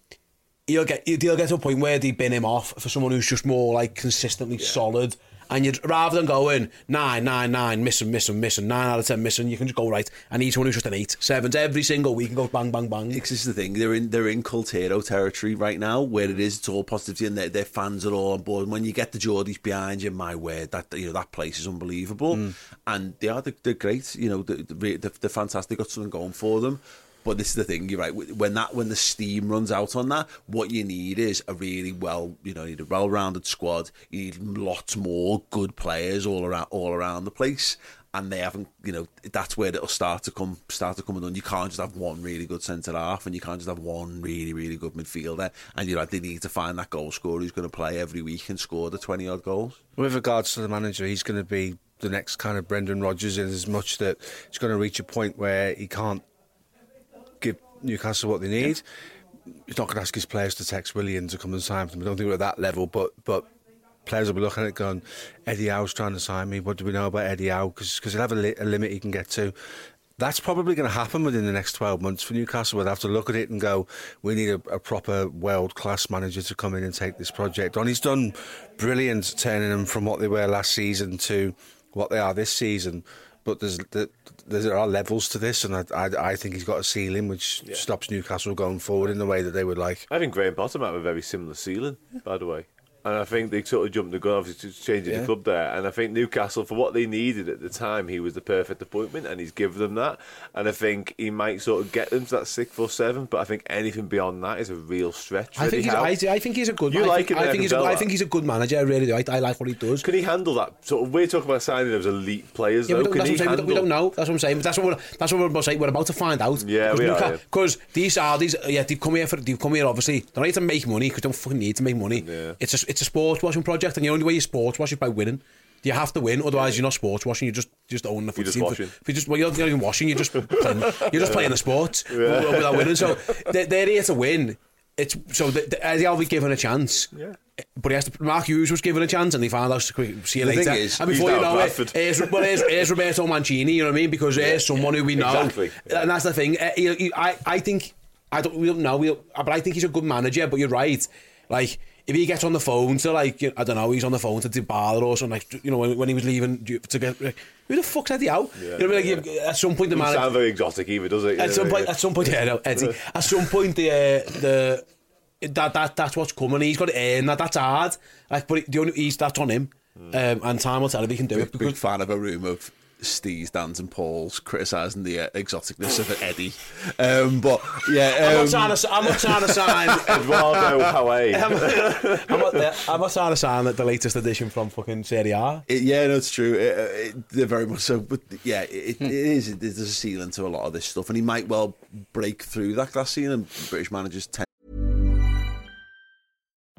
he'll get he'll get to a point where they bin him off for someone who's just more like consistently solid. And you'd rather than going nine, nine, nine, missing, missing, missing, nine out of ten missing, you can just go right. And each one who's just an eight, sevens every single week and go bang, bang, bang. This is the thing. They're in they're in cult hero territory right now, where it is it's all positivity and their, their fans are all on board. And when you get the Geordies behind you, my word, that you know that place is unbelievable. Mm. And they are they're, they're great. You know, they're, they're, they're fantastic. Got something going for them. But this is the thing, you're right. When that when the steam runs out on that, what you need is a really well, you know, you need a well-rounded squad. You need lots more good players all around all around the place. And they haven't, you know, that's where it'll start to come, start to come undone. You can't just have one really good centre half, and you can't just have one really, really good midfielder. And you know, they need to find that goal scorer who's going to play every week and score the twenty odd goals. With regards to the manager, he's going to be the next kind of Brendan Rodgers in as much that he's going to reach a point where he can't Newcastle what they need. He's not going to ask his players to text William to come and sign for them. I don't think we're at that level, but but players will be looking at it going, Eddie Howe's trying to sign me. What do we know about Eddie Howe? Because he'll have a, li- a limit he can get to. That's probably going to happen within the next 12 months for Newcastle. We'll have to look at it and go, we need a, a proper world class manager to come in and take this project on. He's done brilliant turning them from what they were last season to what they are this season. But there's there are levels to this, and I, I, I think he's got a ceiling which Yeah. stops Newcastle going forward in the way that they would like. I think Graham Potter might have a very similar ceiling, by the way. And I think they sort of jumped the gun, obviously changing Yeah. the club there. And I think Newcastle, for what they needed at the time, he was the perfect appointment, and he's given them that. And I think he might sort of get them to that sixth or seventh. But I think anything beyond that is a real stretch. I think he's, I, I think he's a good. You I like think, him I think he's. A, I think he's a good manager. I really do. I, I like what he does. Can he handle that? Sort of, we're talking about signing those elite players, Yeah, we though. don't, Can he saying. We don't, we don't know. That's what I'm saying. But that's what we're, that's what we're about to say. We're about to find out. Yeah, we are, yeah. Because these Saudis, yeah, they've come here for they've come here obviously. They're not here to make money because they don't fucking need to make money. Yeah. It's a it's a sports washing project, and the only way you sports wash is by winning. You have to win, otherwise you're not sports washing. You just just own the You're just team. washing. If you just well, you're not even washing. You're just playing, you're just playing the sport without winning. So they're, they're here to win. It's so the, the, Eddie Howe be given a chance. Yeah. But he has to, Mark Hughes was given a chance and they found out quick, see you The thing is, and he's before you know at it, Bradford. here's, well, here's, here's Roberto Mancini, you know what I mean? Because here's someone who we know. Exactly. And that's the thing. Eh, he- he- I, I think, I don't, we don't know, we, but I think he's a good manager, but you're right. Like, if he gets on the phone to like, I don't know, he's on the phone to Dybala or something, like, you know, when, when he was leaving to get, like, who the fuck's Eddie Howe? Yeah, you know, like, yeah. at some point the man... sound very exotic either, does it? At some yeah, point, yeah. at some point, yeah, no, Eddie, at some point the, uh, the, that, that, that's what's coming, he's got to earn that, that's hard, like, but the only, he's, that's on him, hmm. um, and time will tell if he can do big, it. Because, big fan of a room of Steve's, Dan's, and Paul's criticising the uh, exoticness of Eddie. Um, but yeah, I'm um, not to. I'm not trying to sign. Eduardo Hawaii. I'm, I'm not, I'm not trying to sign the, the latest edition from fucking Serie A. It, yeah, no, it's true. It, uh, it, they're very much so. But yeah, it, it is. There's a ceiling to a lot of this stuff, and he might well break through that glass ceiling. British managers tend.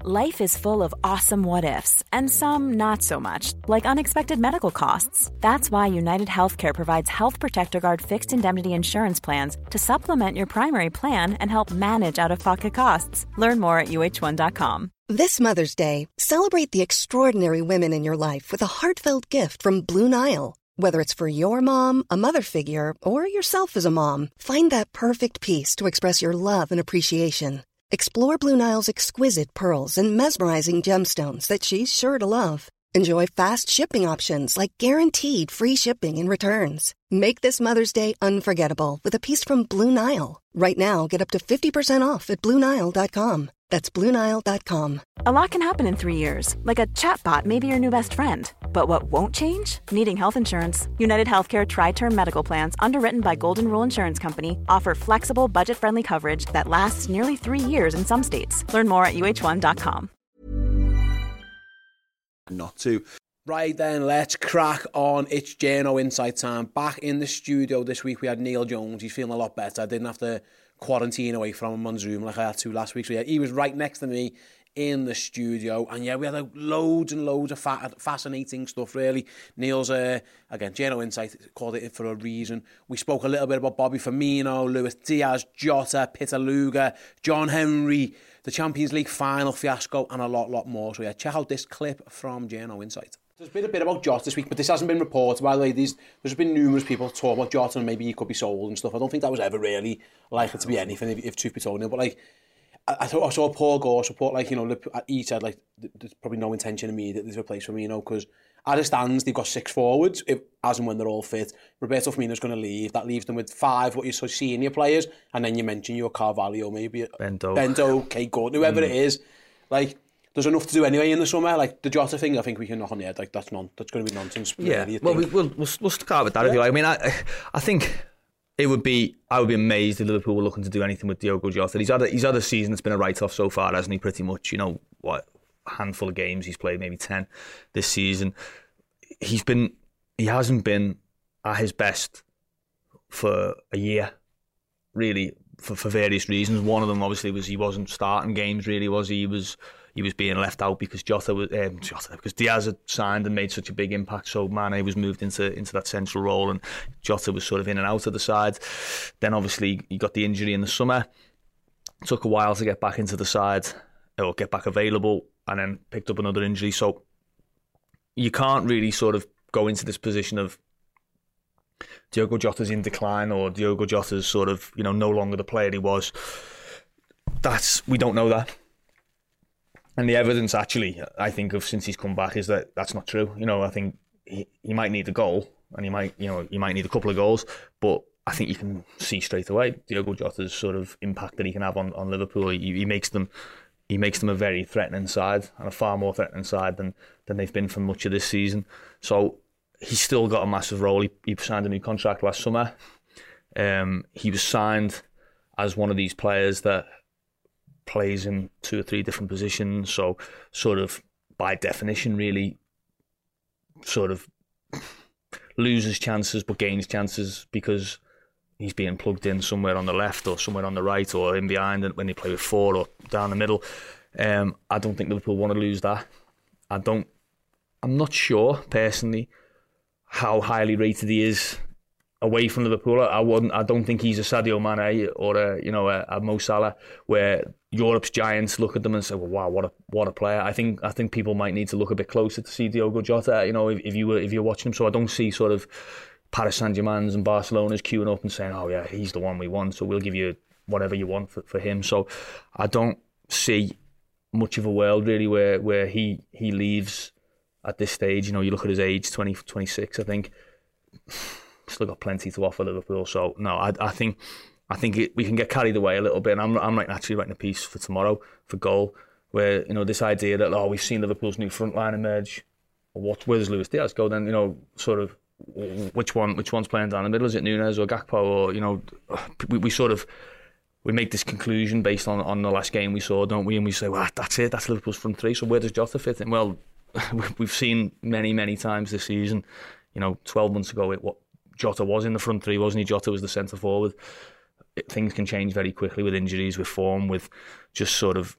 Life is full of awesome what ifs, and some not so much, like unexpected medical costs. That's why United Healthcare provides Health Protector Guard fixed indemnity insurance plans to supplement your primary plan and help manage out of pocket costs. Learn more at uh1.com. This Mother's Day, celebrate the extraordinary women in your life with a heartfelt gift from Blue Nile. Whether it's for your mom, a mother figure, or yourself as a mom, find that perfect piece to express your love and appreciation. Explore Blue Nile's exquisite pearls and mesmerizing gemstones that she's sure to love. Enjoy fast shipping options like guaranteed free shipping and returns. Make this Mother's Day unforgettable with a piece from Blue Nile. Right now, get up to 50% off at BlueNile.com. That's BlueNile.com. A lot can happen in three years, like a chatbot may be your new best friend. But what won't change? Needing health insurance. United Healthcare Tri Term Medical Plans, underwritten by Golden Rule Insurance Company, offer flexible, budget friendly coverage that lasts nearly three years in some states. Learn more at uh1.com. not to. Right then, let's crack on. It's Journo Insight time. Back in the studio this week, we had Neil Jones. He's feeling a lot better. I didn't have to quarantine away from him on Zoom like I had to last week. So yeah, he was right next to me in the studio. And yeah, we had uh, loads and loads of fa- fascinating stuff, really. Neil's, uh, again, Journo Insight called it for a reason. We spoke a little bit about Bobby Firmino, Luis Diaz, Jota, Peter Luger, John Henry, the Champions League final fiasco, and a lot, lot more. So yeah, check out this clip from Journo Insight. There's been a bit about Jota this week, but this hasn't been reported. By the way, there's been numerous people talk about Jota and maybe he could be sold and stuff. I don't think that was ever really likely to be anything, if, if truth be told. But like, I, I thought I saw Paul Gore support, like you know, uh, he said like there's probably no intention immediately to replace Firmino you know, because as it stands, they've got six forwards. If, as and when they're all fit, Roberto Firmino's going to leave. That leaves them with five what you so senior players, and then you mention your Carvalho, maybe uh, Ben Doak. Bento, Kaide Gordon, whoever it mm. is. Like, there's enough to do anyway in the summer. Like the Jota thing, I think we can knock on the head. Like that's non, that's going to be nonsense. Yeah, really, well, we, think. we'll, we'll, we'll start with that if you like. I mean, I, I think it would be I would be amazed if Liverpool were looking to do anything with Diogo Jota. He's had a, he's had a season that's been a write off so far, hasn't he? Pretty much, you know what a handful of games he's played, maybe ten this season. He's been he hasn't been at his best for a year, really, for, for various reasons. One of them obviously was he wasn't starting games really, was he? He was he was being left out because Jota was um, Jota, because Diaz had signed and made such a big impact. So Mane was moved into into that central role, and Jota was sort of in and out of the side. Then obviously he got the injury in the summer. It took a while to get back into the side or get back available, and then picked up another injury. So you can't really sort of go into this position of Diogo Jota's in decline or Diogo Jota's sort of you know no longer the player he was. That's we don't know that. And the evidence, actually, I think of since he's come back is that that's not true. You know, I think he, he might need a goal, and he might, you know, he might need a couple of goals, but I think you can see straight away Diogo Jota's sort of impact that he can have on, on Liverpool. He, he makes them he makes them a very threatening side and a far more threatening side than than they've been for much of this season. So he's still got a massive role. He, he signed a new contract last summer. Um, he was signed as one of these players that plays in two or three different positions. So, sort of by definition, really, sort of loses chances but gains chances because he's being plugged in somewhere on the left or somewhere on the right or in behind when they play with four or down the middle. Um, I don't think Liverpool want to lose that. I don't. I'm not sure personally how highly rated he is away from Liverpool. I wouldn't. I don't think he's a Sadio Mane or a you know a, a Mo Salah where Europe's giants look at them and say, "Well, wow, what a what a player." I think I think people might need to look a bit closer to see Diogo Jota. You know, if, if you were if you're watching him, so I don't see sort of Paris Saint Germain's and Barcelona's queuing up and saying, "Oh yeah, he's the one we want," so we'll give you whatever you want for, for him. So I don't see much of a world really where where he he leaves at this stage. You know, you look at his age, 20, 26, I think still got plenty to offer Liverpool. So no, I, I think I think it, we can get carried away a little bit. And I'm I'm like actually writing a piece for tomorrow for goal where you know this idea that oh we've seen Liverpool's new front line emerge. What where does Luis Diaz go then? You know, sort of which one which one's playing down the middle? Is it Nunez or Gakpo or you know we, we sort of we make this conclusion based on, on the last game we saw, don't we? And we say, well, that's it, that's Liverpool's front three. So where does Jota fit in? Well, we've seen many, many times this season. You know, 12 months ago, it what Jota was in the front three, wasn't he? Jota was the centre forward. Things can change very quickly with injuries, with form, with just sort of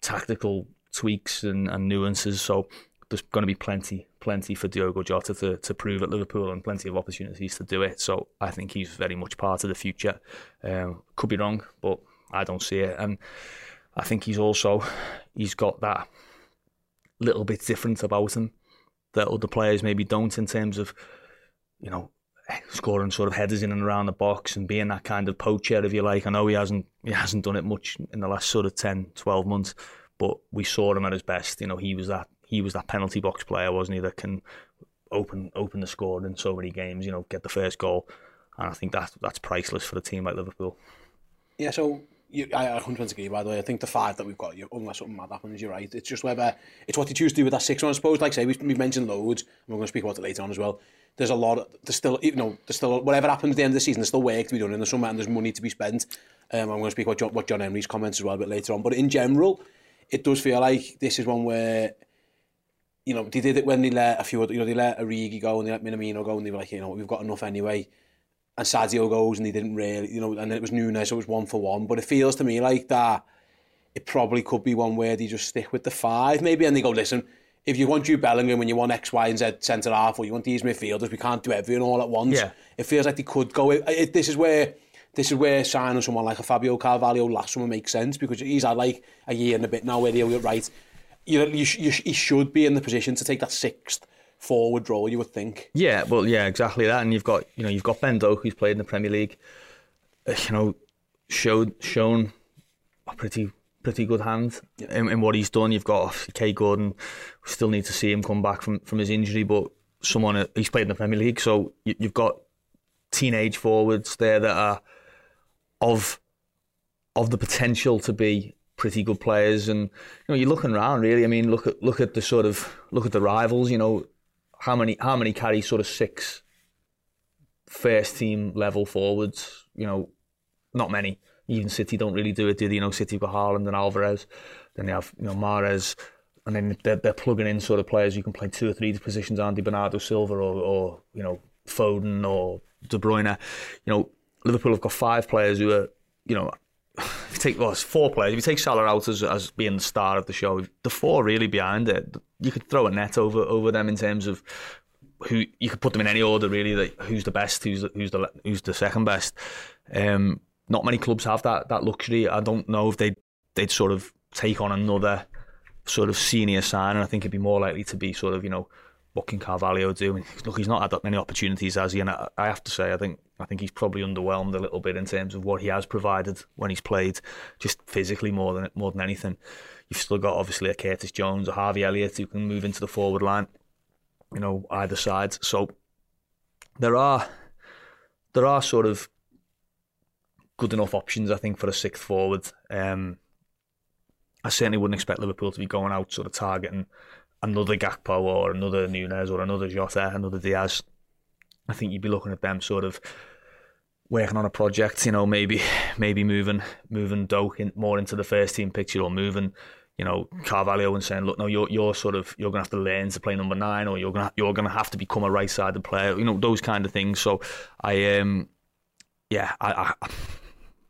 tactical tweaks and, and nuances. So there's going to be plenty, plenty for Diogo Jota to, to prove at Liverpool and plenty of opportunities to do it. So I think he's very much part of the future. Um, could be wrong, but I don't see it. And I think he's also he's got that little bit different about him that other players maybe don't in terms of you know scoring sort of headers in and around the box and being that kind of poacher if you like. I know he hasn't he hasn't done it much in the last sort of 10, 12 months, but we saw him at his best. You know, he was that he was that penalty box player, wasn't he, that can open open the score in so many games, you know, get the first goal. And I think that's that's priceless for a team like Liverpool. Yeah, so you, I 100% agree, by the way. I think the five that we've got, you, unless something mad happens, you're right. It's just whether it's what you choose to do with that six one. I suppose, like say, we've, we've mentioned loads, and we're going to speak about it later on as well. There's a lot, there's still, you know, there's still, whatever happens at the end of the season, there's still work to be done in the summer, and there's money to be spent. Um, I'm going to speak about John, what John Henry's comments as well a bit later on. But in general, it does feel like this is one where, you know, they did it when they let a few, you know, they let Origi go and they let Minamino go, and they were like, you know, we've got enough anyway and Sadio goes and they didn't really, you know, and it was Nunez, so it was one for one. But it feels to me like that it probably could be one where they just stick with the five maybe and they go, listen, if you want Jude Bellingham and you want X, Y and Z centre half or you want these midfielders, we can't do everything all at once. Yeah. It feels like they could go, it, it, this is where this is where signing someone like a Fabio Carvalho last summer makes sense because he's had like a year and a bit now where he'll get right. You know, you, you, he should be in the position to take that sixth forward role, you would think. Yeah, well, yeah, exactly that. And you've got, you know, you've got Ben Doak, who's played in the Premier League, uh, you know, showed shown a pretty pretty good hand in, in, what he's done. You've got Kaide Gordon. We still need to see him come back from from his injury, but someone uh, he's played in the Premier League, so you, you've got teenage forwards there that are of of the potential to be pretty good players and you know you're looking around really I mean look at look at the sort of look at the rivals you know how many how many carry sort of six first team level forwards. You know, not many. Even City don't really do it, do they? You know, City got Haaland and Alvarez. Then they have you know Mahrez. and then they're, they're plugging in sort of players who can play two or three positions. Andy Bernardo Silva or, or you know Foden or De Bruyne. You know, Liverpool have got five players who are you know if you take well, it's four players. If you take Salah out as, as being the star of the show, the four really behind it, you could throw a net over over them in terms of who you could put them in any order really. Like who's the best, who's the, who's the who's the second best. Um, not many clubs have that that luxury. I don't know if they they'd sort of take on another sort of senior sign, and I think it'd be more likely to be sort of you know what can Carvalho do? look, he's not had that many opportunities, has he? And I, I, have to say, I think I think he's probably underwhelmed a little bit in terms of what he has provided when he's played, just physically more than more than anything. You've still got obviously a Curtis Jones, a Harvey Elliott who can move into the forward line, you know, either side. So there are there are sort of good enough options, I think, for a sixth forward. Um, I certainly wouldn't expect Liverpool to be going out sort of targeting another Gakpo or another Nunez or another Jota, another Diaz, I think you'd be looking at them sort of working on a project, you know, maybe maybe moving moving Doak in, more into the first team picture or moving, you know, Carvalho and saying, look, no, you're you're sort of you're gonna have to learn to play number nine or you're gonna you're gonna have to become a right sided player, you know, those kind of things. So I um yeah, I, I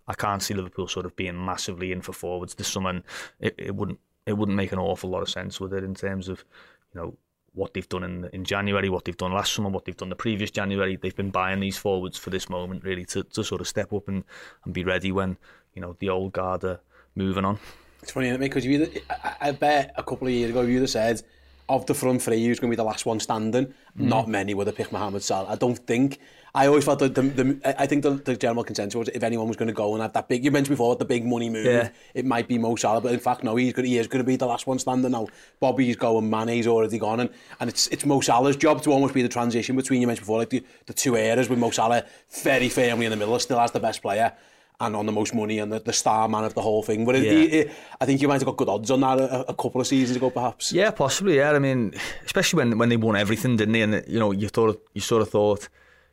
I can't see Liverpool sort of being massively in for forwards this summer. And it, it wouldn't it wouldn't make an awful lot of sense with it in terms of, you know, what they've done in in January, what they've done last summer, what they've done the previous January. They've been buying these forwards for this moment, really, to, to sort of step up and, and be ready when you know the old guard are moving on. It's funny, because you I, I bet a couple of years ago you would have said of the front three who's going to be the last one standing. Mm. Not many would have picked Mohamed Salah. I don't think. I always felt that the, the, I think the, the general consensus was if anyone was going to go and have that big, you mentioned before, the big money move, yeah. it might be Mo Salah, but in fact, no, he's going, he is going to be the last one standing now. Bobby's going, Mane's already gone, and, and it's, it's Mo Salah's job to almost be the transition between, you mentioned before, like the, the two eras with Mo Salah very firmly in the middle, still as the best player. And on the most money and the, the star man of the whole thing. But yeah. it, it, I think you might have got good odds on that a, a, couple of seasons ago, perhaps. Yeah, possibly. Yeah, I mean, especially when when they won everything, didn't they? And you know, you thought you sort of thought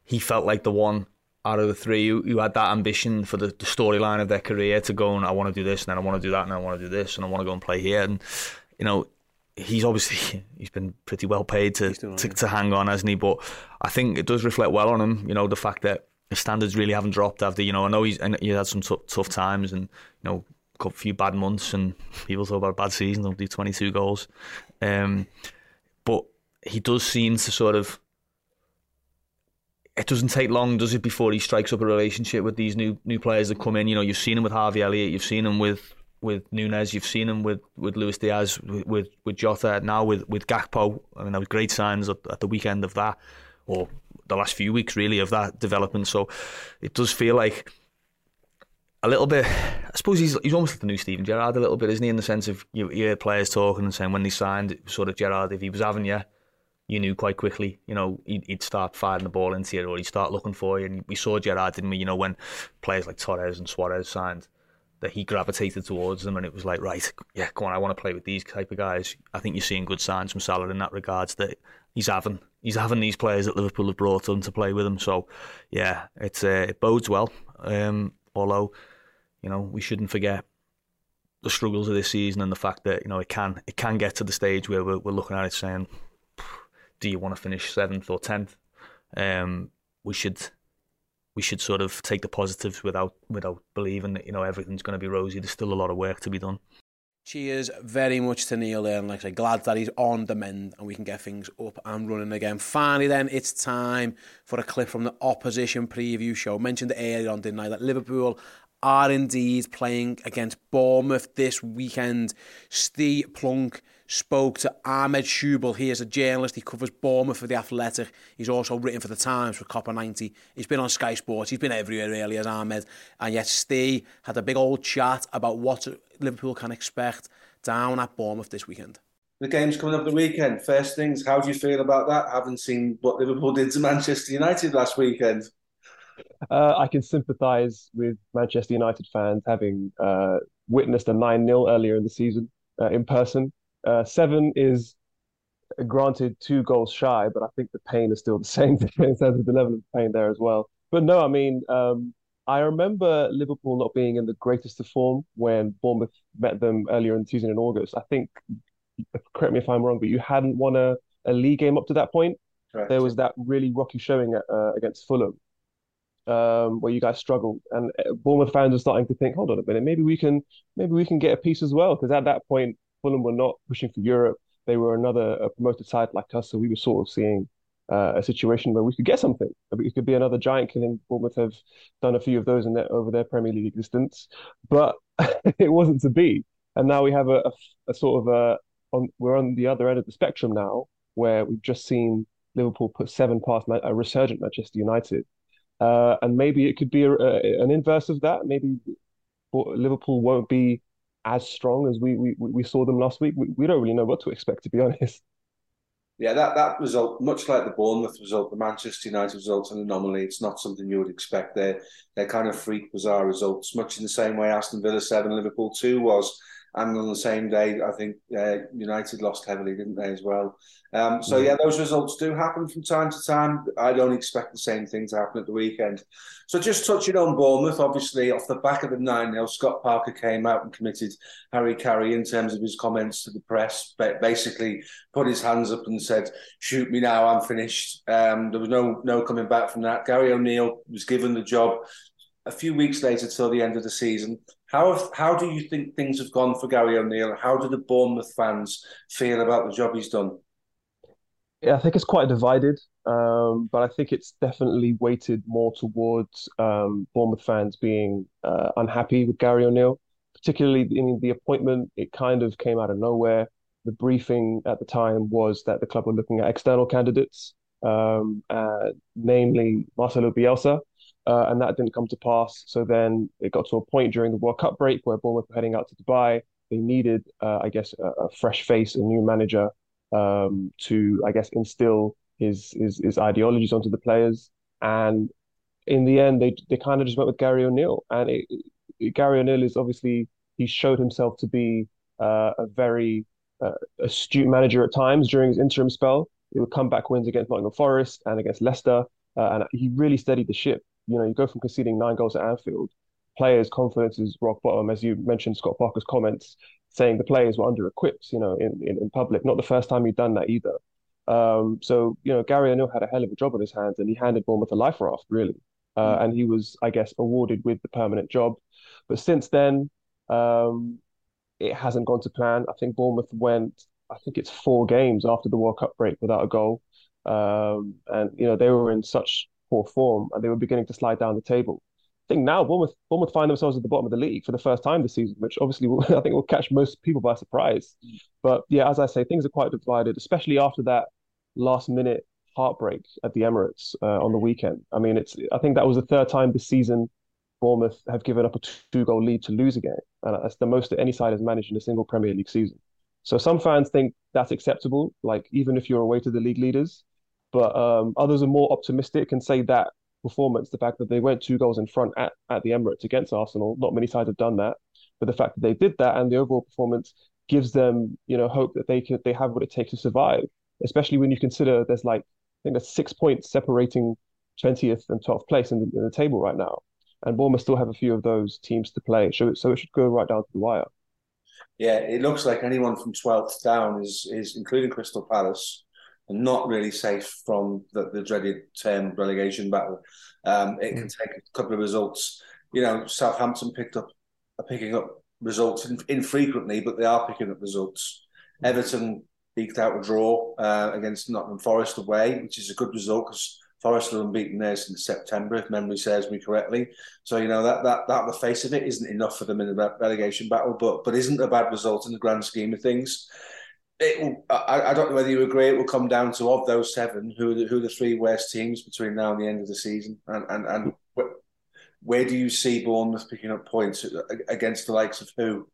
he felt like the one out of the three who, who had that ambition for the, the storyline of their career to go and I want to do this and then I want to do that and I want to do this and I want to go and play here and you know he's obviously he's been pretty well paid to, to, to hang on hasn't he but I think it does reflect well on him you know the fact that his standards really haven't dropped after you know I know he's he had some t- tough times and you know a few bad months and people talk about a bad season. He'll do 22 goals, um, but he does seem to sort of. It doesn't take long, does it, before he strikes up a relationship with these new new players that come in. You know, you've seen him with Harvey Elliott, you've seen him with with Nunez, you've seen him with with Luis Diaz, with with, with Jota, now with with Gakpo. I mean, there was great signs at, at the weekend of that, or the last few weeks really of that development. So it does feel like a little bit. I suppose he's he's almost like the new Steven Gerrard a little bit, isn't he? In the sense of you, you hear players talking and saying when they signed, sort of Gerrard, if he was having you, you knew quite quickly. You know, he'd, he'd start firing the ball into you, or he'd start looking for you. And we saw Gerrard, didn't we? You know, when players like Torres and Suarez signed, that he gravitated towards them, and it was like, right, yeah, come on, I want to play with these type of guys. I think you're seeing good signs from Salah in that regards that he's having he's having these players that Liverpool have brought on to play with him. So yeah, uh, it bodes well. Um, although you know we shouldn't forget the struggles of this season and the fact that you know it can it can get to the stage where we're, we're looking at it saying, do you want to finish seventh or tenth? Um, we should we should sort of take the positives without without believing that you know everything's going to be rosy. There's still a lot of work to be done. Cheers very much to Neil and like I say, glad that he's on the mend and we can get things up and running again. Finally then, it's time for a clip from the opposition preview show. Mentioned earlier on, didn't I, that Liverpool are indeed playing against Bournemouth this weekend. Steve Plunk spoke to Ahmed Shooble. He is a journalist. He covers Bournemouth for The Athletic. He's also written for The Times for Copa 90. He's been on Sky Sports. He's been everywhere really as Ahmed. And yet Steve had a big old chat about what Liverpool can expect down at Bournemouth this weekend. The game's coming up the weekend. First things, how do you feel about that? I haven't seen what Liverpool did to Manchester United last weekend. Uh, I can sympathise with Manchester United fans having uh, witnessed a 9 0 earlier in the season uh, in person. Uh, seven is granted, two goals shy, but I think the pain is still the same in terms of the level of pain there as well. But no, I mean, um, I remember Liverpool not being in the greatest of form when Bournemouth met them earlier in the season in August. I think, correct me if I'm wrong, but you hadn't won a, a league game up to that point. Correct. There was that really rocky showing at, uh, against Fulham, um, where you guys struggled, and uh, Bournemouth fans are starting to think, hold on a minute, maybe we can, maybe we can get a piece as well, because at that point Fulham were not pushing for Europe. They were another a promoted side like us, so we were sort of seeing uh, a situation where we could get something. It could be another giant killing. Bournemouth have done a few of those in their, over their Premier League existence, but it wasn't to be. And now we have a, a, a sort of a on we're on the other end of the spectrum now, where we've just seen Liverpool put seven past a resurgent Manchester United, uh, and maybe it could be a, an inverse of that. Maybe Liverpool won't be as strong as we we, we saw them last week. We, we don't really know what to expect, to be honest. Yeah, that, that result, much like the Bournemouth result, the Manchester United result, an anomaly. It's not something you would expect. They're, they're kind of freak, bizarre results, much in the same way Aston Villa 7, Liverpool 2 was. And on the same day, I think uh, United lost heavily, didn't they, as well? Um, so, yeah, those results do happen from time to time. I don't expect the same thing to happen at the weekend. So, just touching on Bournemouth, obviously, off the back of the 9 0, Scott Parker came out and committed hara-kiri in terms of his comments to the press, but basically put his hands up and said, Shoot me now, I'm finished. Um, there was no, no coming back from that. Gary O'Neill was given the job a few weeks later till the end of the season. How how do you think things have gone for Gary O'Neill? How do the Bournemouth fans feel about the job he's done? Yeah, I think it's quite divided, um, but I think it's definitely weighted more towards um, Bournemouth fans being uh, unhappy with Gary O'Neill, particularly in the appointment. It kind of came out of nowhere. The briefing at the time was that the club were looking at external candidates, um, uh, namely Marcelo Bielsa, uh, and that didn't come to pass. So then it got to a point during the World Cup break where Bournemouth were heading out to Dubai. They needed, uh, I guess, a, a, fresh face, a new manager um, to, I guess, instill his, his his ideologies onto the players. And in the end, they they kind of just went with Gary O'Neill. And it, it, Gary O'Neill is obviously he showed himself to be uh, a very uh, astute manager at times during his interim spell. He would come back wins against Nottingham Forest and against Leicester, uh, and he really steadied the ship you know, you go from conceding nine goals at Anfield, players' confidence is rock bottom, as you mentioned Scott Parker's comments saying the players were under equipped, you know, in, in, in public. Not the first time he'd done that either. Um, so, you know, Gary O'Neill had a hell of a job on his hands and he handed Bournemouth a life raft, really. Uh, mm. And he was, I guess, awarded with the permanent job. But since then, um, it hasn't gone to plan. I think Bournemouth went, I think it's four games after the World Cup break without a goal. Um, and, you know, they were in such poor form and they were beginning to slide down the table. I think now Bournemouth, Bournemouth find themselves at the bottom of the league for the first time this season, which obviously will, I think will catch most people by surprise. But yeah, as I say, things are quite divided, especially after that last minute heartbreak at the Emirates uh, on the weekend. I mean, it's I think that was the third time this season Bournemouth have given up a two goal lead to lose again, and that's the most that any side has managed in a single Premier League season. So some fans think that's acceptable, like even if you're away to the league leaders. But um, others are more optimistic and say that performance, the fact that they went two goals in front at, at the Emirates against Arsenal, not many sides have done that. But the fact that they did that and the overall performance gives them, you know, hope that they can they have what it takes to survive. Especially when you consider there's like I think there's six points separating 20th and 12th place in the, in the table right now, and Bournemouth still have a few of those teams to play. So so it should go right down to the wire. Yeah, it looks like anyone from 12th down is is including Crystal Palace not really safe from the, the dreaded term relegation battle. Um, it can mm. take a couple of results. You know, Southampton picked up are picking up results infrequently, but they are picking up results. Mm. Everton eked out a draw uh, against Nottingham Forest away, which is a good result because Forest are unbeaten there since September, if memory serves me correctly. So you know that that that the face of it isn't enough for them in the relegation battle, but but isn't a bad result in the grand scheme of things it will, I, I, don't know whether you agree. It will come down to of those seven, who are the, who are the three worst teams between now and the end of the season, and and and where, do you see Bournemouth picking up points against the likes of who?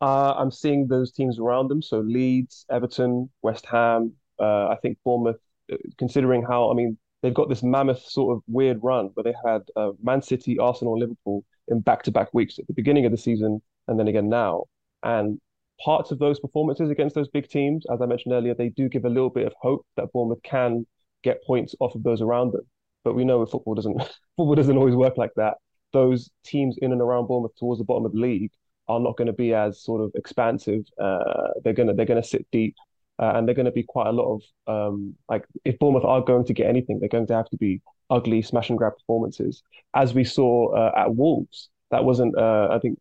Uh, I'm seeing those teams around them. So Leeds, Everton, West Ham. Uh, I think Bournemouth, uh, considering how I mean they've got this mammoth sort of weird run where they had uh, Man City, Arsenal, Liverpool in back-to-back weeks at the beginning of the season, and then again now. And parts of those performances against those big teams, as I mentioned earlier, they do give a little bit of hope that Bournemouth can get points off of those around them. But we know football doesn't football doesn't always work like that. Those teams in and around Bournemouth towards the bottom of the league are not going to be as sort of expansive. Uh, they're gonna they're gonna sit deep, uh, and they're going to be quite a lot of um, like if Bournemouth are going to get anything, they're going to have to be ugly smash and grab performances, as we saw uh, at Wolves. That wasn't uh, I think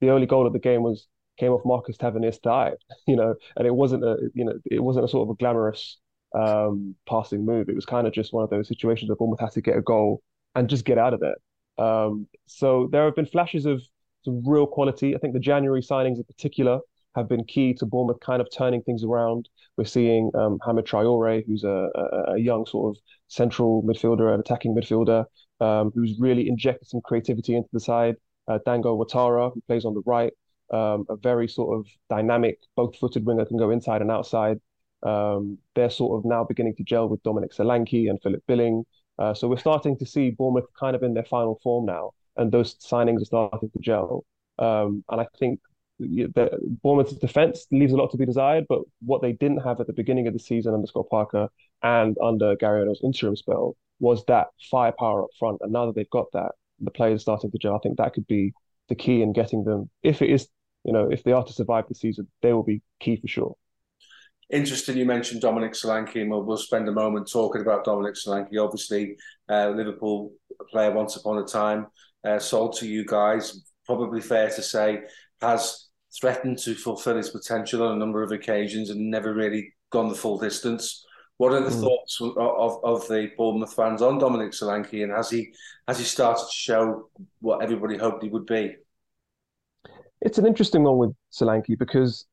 the only goal of the game was came off Marcus Tavernier's dive, you know, and it wasn't a you know it wasn't a sort of a glamorous um, passing move. It was kind of just one of those situations where Bournemouth had to get a goal and just get out of there. Um, so there have been flashes of some real quality. I think the January signings in particular have been key to Bournemouth kind of turning things around. We're seeing um, Hamed Traore, who's a, a, young sort of central midfielder, an attacking midfielder, um, who's really injected some creativity into the side. Uh, Dango Ouattara, who plays on the right, um, a very sort of dynamic, both-footed winger, can go inside and outside. Um, they're sort of now beginning to gel with Dominic Solanke and Philip Billing. Uh, so we're starting to see Bournemouth kind of in their final form now, and those signings are starting to gel. Um, and I think the, Bournemouth's defense leaves a lot to be desired, but what they didn't have at the beginning of the season under Scott Parker and under Gary O'Neill's interim spell was that firepower up front. And now that they've got that, the players starting to gel. I think that could be the key in getting them. If it is, you know, if they are to survive the season, they will be key for sure. Interesting, you mentioned Dominic Solanke, and we'll, we'll spend a moment talking about Dominic Solanke. Obviously, uh, Liverpool player once upon a time, uh, sold to you guys. Probably fair to say, has threatened to fulfil his potential on a number of occasions and never really gone the full distance. What are the mm. thoughts of, of, of the Bournemouth fans on Dominic Solanke, and has he has he started to show what everybody hoped he would be? It's an interesting one with Solanke because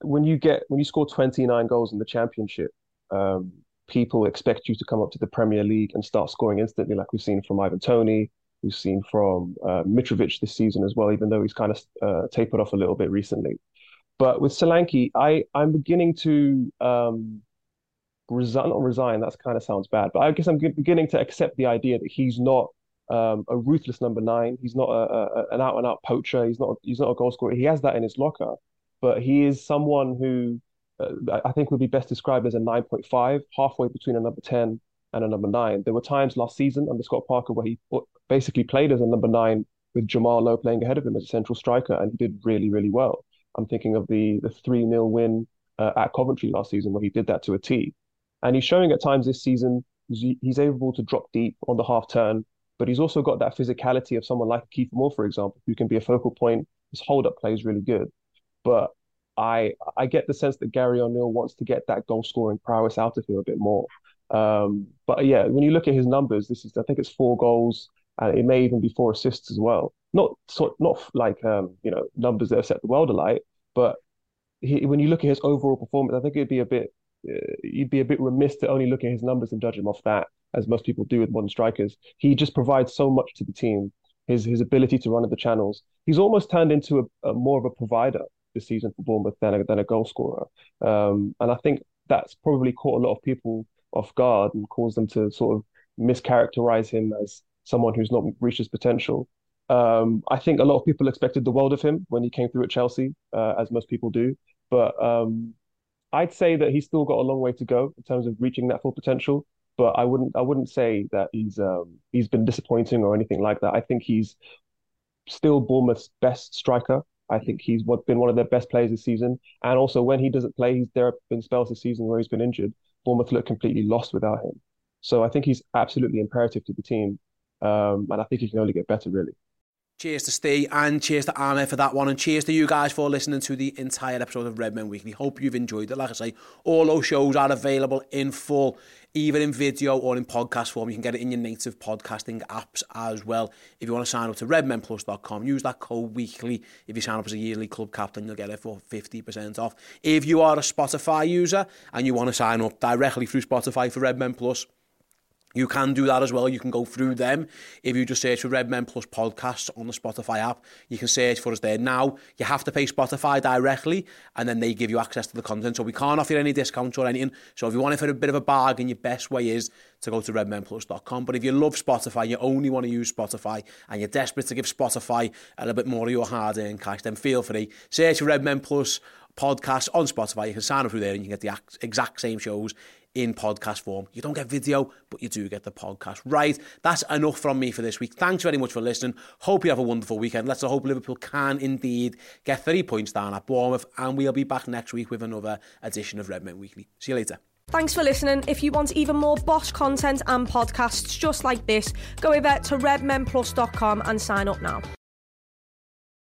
when you get when you score 29 goals in the championship, um, people expect you to come up to the Premier League and start scoring instantly, like we've seen from Ivan Toney, we've seen from uh, Mitrovic this season as well, even though he's kind of uh, tapered off a little bit recently. But with Solanke, I I'm beginning to um, resign, not resign. That kind of sounds bad, but I guess I'm beginning to accept the idea that he's not um, a ruthless number nine. He's not a, a, an out and out poacher. He's not he's not a goal scorer. He has that in his locker, but he is someone who uh, I think would be best described as a 9.5, halfway between a number 10 and a number nine. There were times last season under Scott Parker where he basically played as a number nine with Jamal Lowe playing ahead of him as a central striker, and he did really, really well. I'm thinking of the the 3 0 win uh, at Coventry last season where he did that to a T. And he's showing at times this season he's able to drop deep on the half turn, but he's also got that physicality of someone like Kiefer Moore, for example, who can be a focal point. His hold up play is really good. But I I get the sense that Gary O'Neill wants to get that goal scoring prowess out of him a bit more. Um, but yeah, when you look at his numbers, this is I think it's four goals, and it may even be four assists as well. Not so, not like um, you know numbers that have set the world alight, but he, when you look at his overall performance, I think it'd be a bit uh, you'd be a bit remiss to only look at his numbers and judge him off that, as most people do with modern strikers. He just provides so much to the team. His his ability to run at the channels. He's almost turned into a, a more of a provider this season for Bournemouth than a, than a goal scorer. Um, and I think that's probably caught a lot of people off guard and caused them to sort of mischaracterize him as someone who's not reached his potential. Um, I think a lot of people expected the world of him when he came through at Chelsea, uh, as most people do. But um, I'd say that he's still got a long way to go in terms of reaching that full potential. But I wouldn't I wouldn't say that he's um, he's been disappointing or anything like that. I think he's still Bournemouth's best striker. I think he's been one of their best players this season. And also, when he doesn't play, he's, there have been spells this season where he's been injured. Bournemouth look completely lost without him. So I think he's absolutely imperative to the team. Um, and I think he can only get better, really. Cheers to Steve and cheers to Arne for that one. And cheers to you guys for listening to the entire episode of Redmen Weekly. Hope you've enjoyed it. Like I say, all those shows are available in full, either in video or in podcast form. You can get it in your native podcasting apps as well. If you want to sign up to redmenplus.com, use that code weekly. If you sign up as a yearly club captain, you'll get it for 50% off. If you are a Spotify user and you want to sign up directly through Spotify for Redmen Plus, you can do that as well. You can go through them. If you just search for Redmen Plus podcasts on the Spotify app, you can search for us there. Now, you have to pay Spotify directly, and then they give you access to the content. So we can't offer any discounts or anything. So if you want it for a bit of a bargain, your best way is to go to redmenplus.com. But if you love Spotify, you only want to use Spotify, and you're desperate to give Spotify a little bit more of your hard-earned cash, then feel free. Search for Redmen Plus podcast on Spotify. You can sign up through there and you can get the exact same shows in podcast form. You don't get video, but you do get the podcast. Right, that's enough from me for this week. Thanks very much for listening. Hope you have a wonderful weekend. Let's hope Liverpool can indeed get three points down at Bournemouth, and we'll be back next week with another edition of Redmen Weekly. See you later. Thanks for listening. If you want even more Bosch content and podcasts just like this, go over to redmenplus.com and sign up now.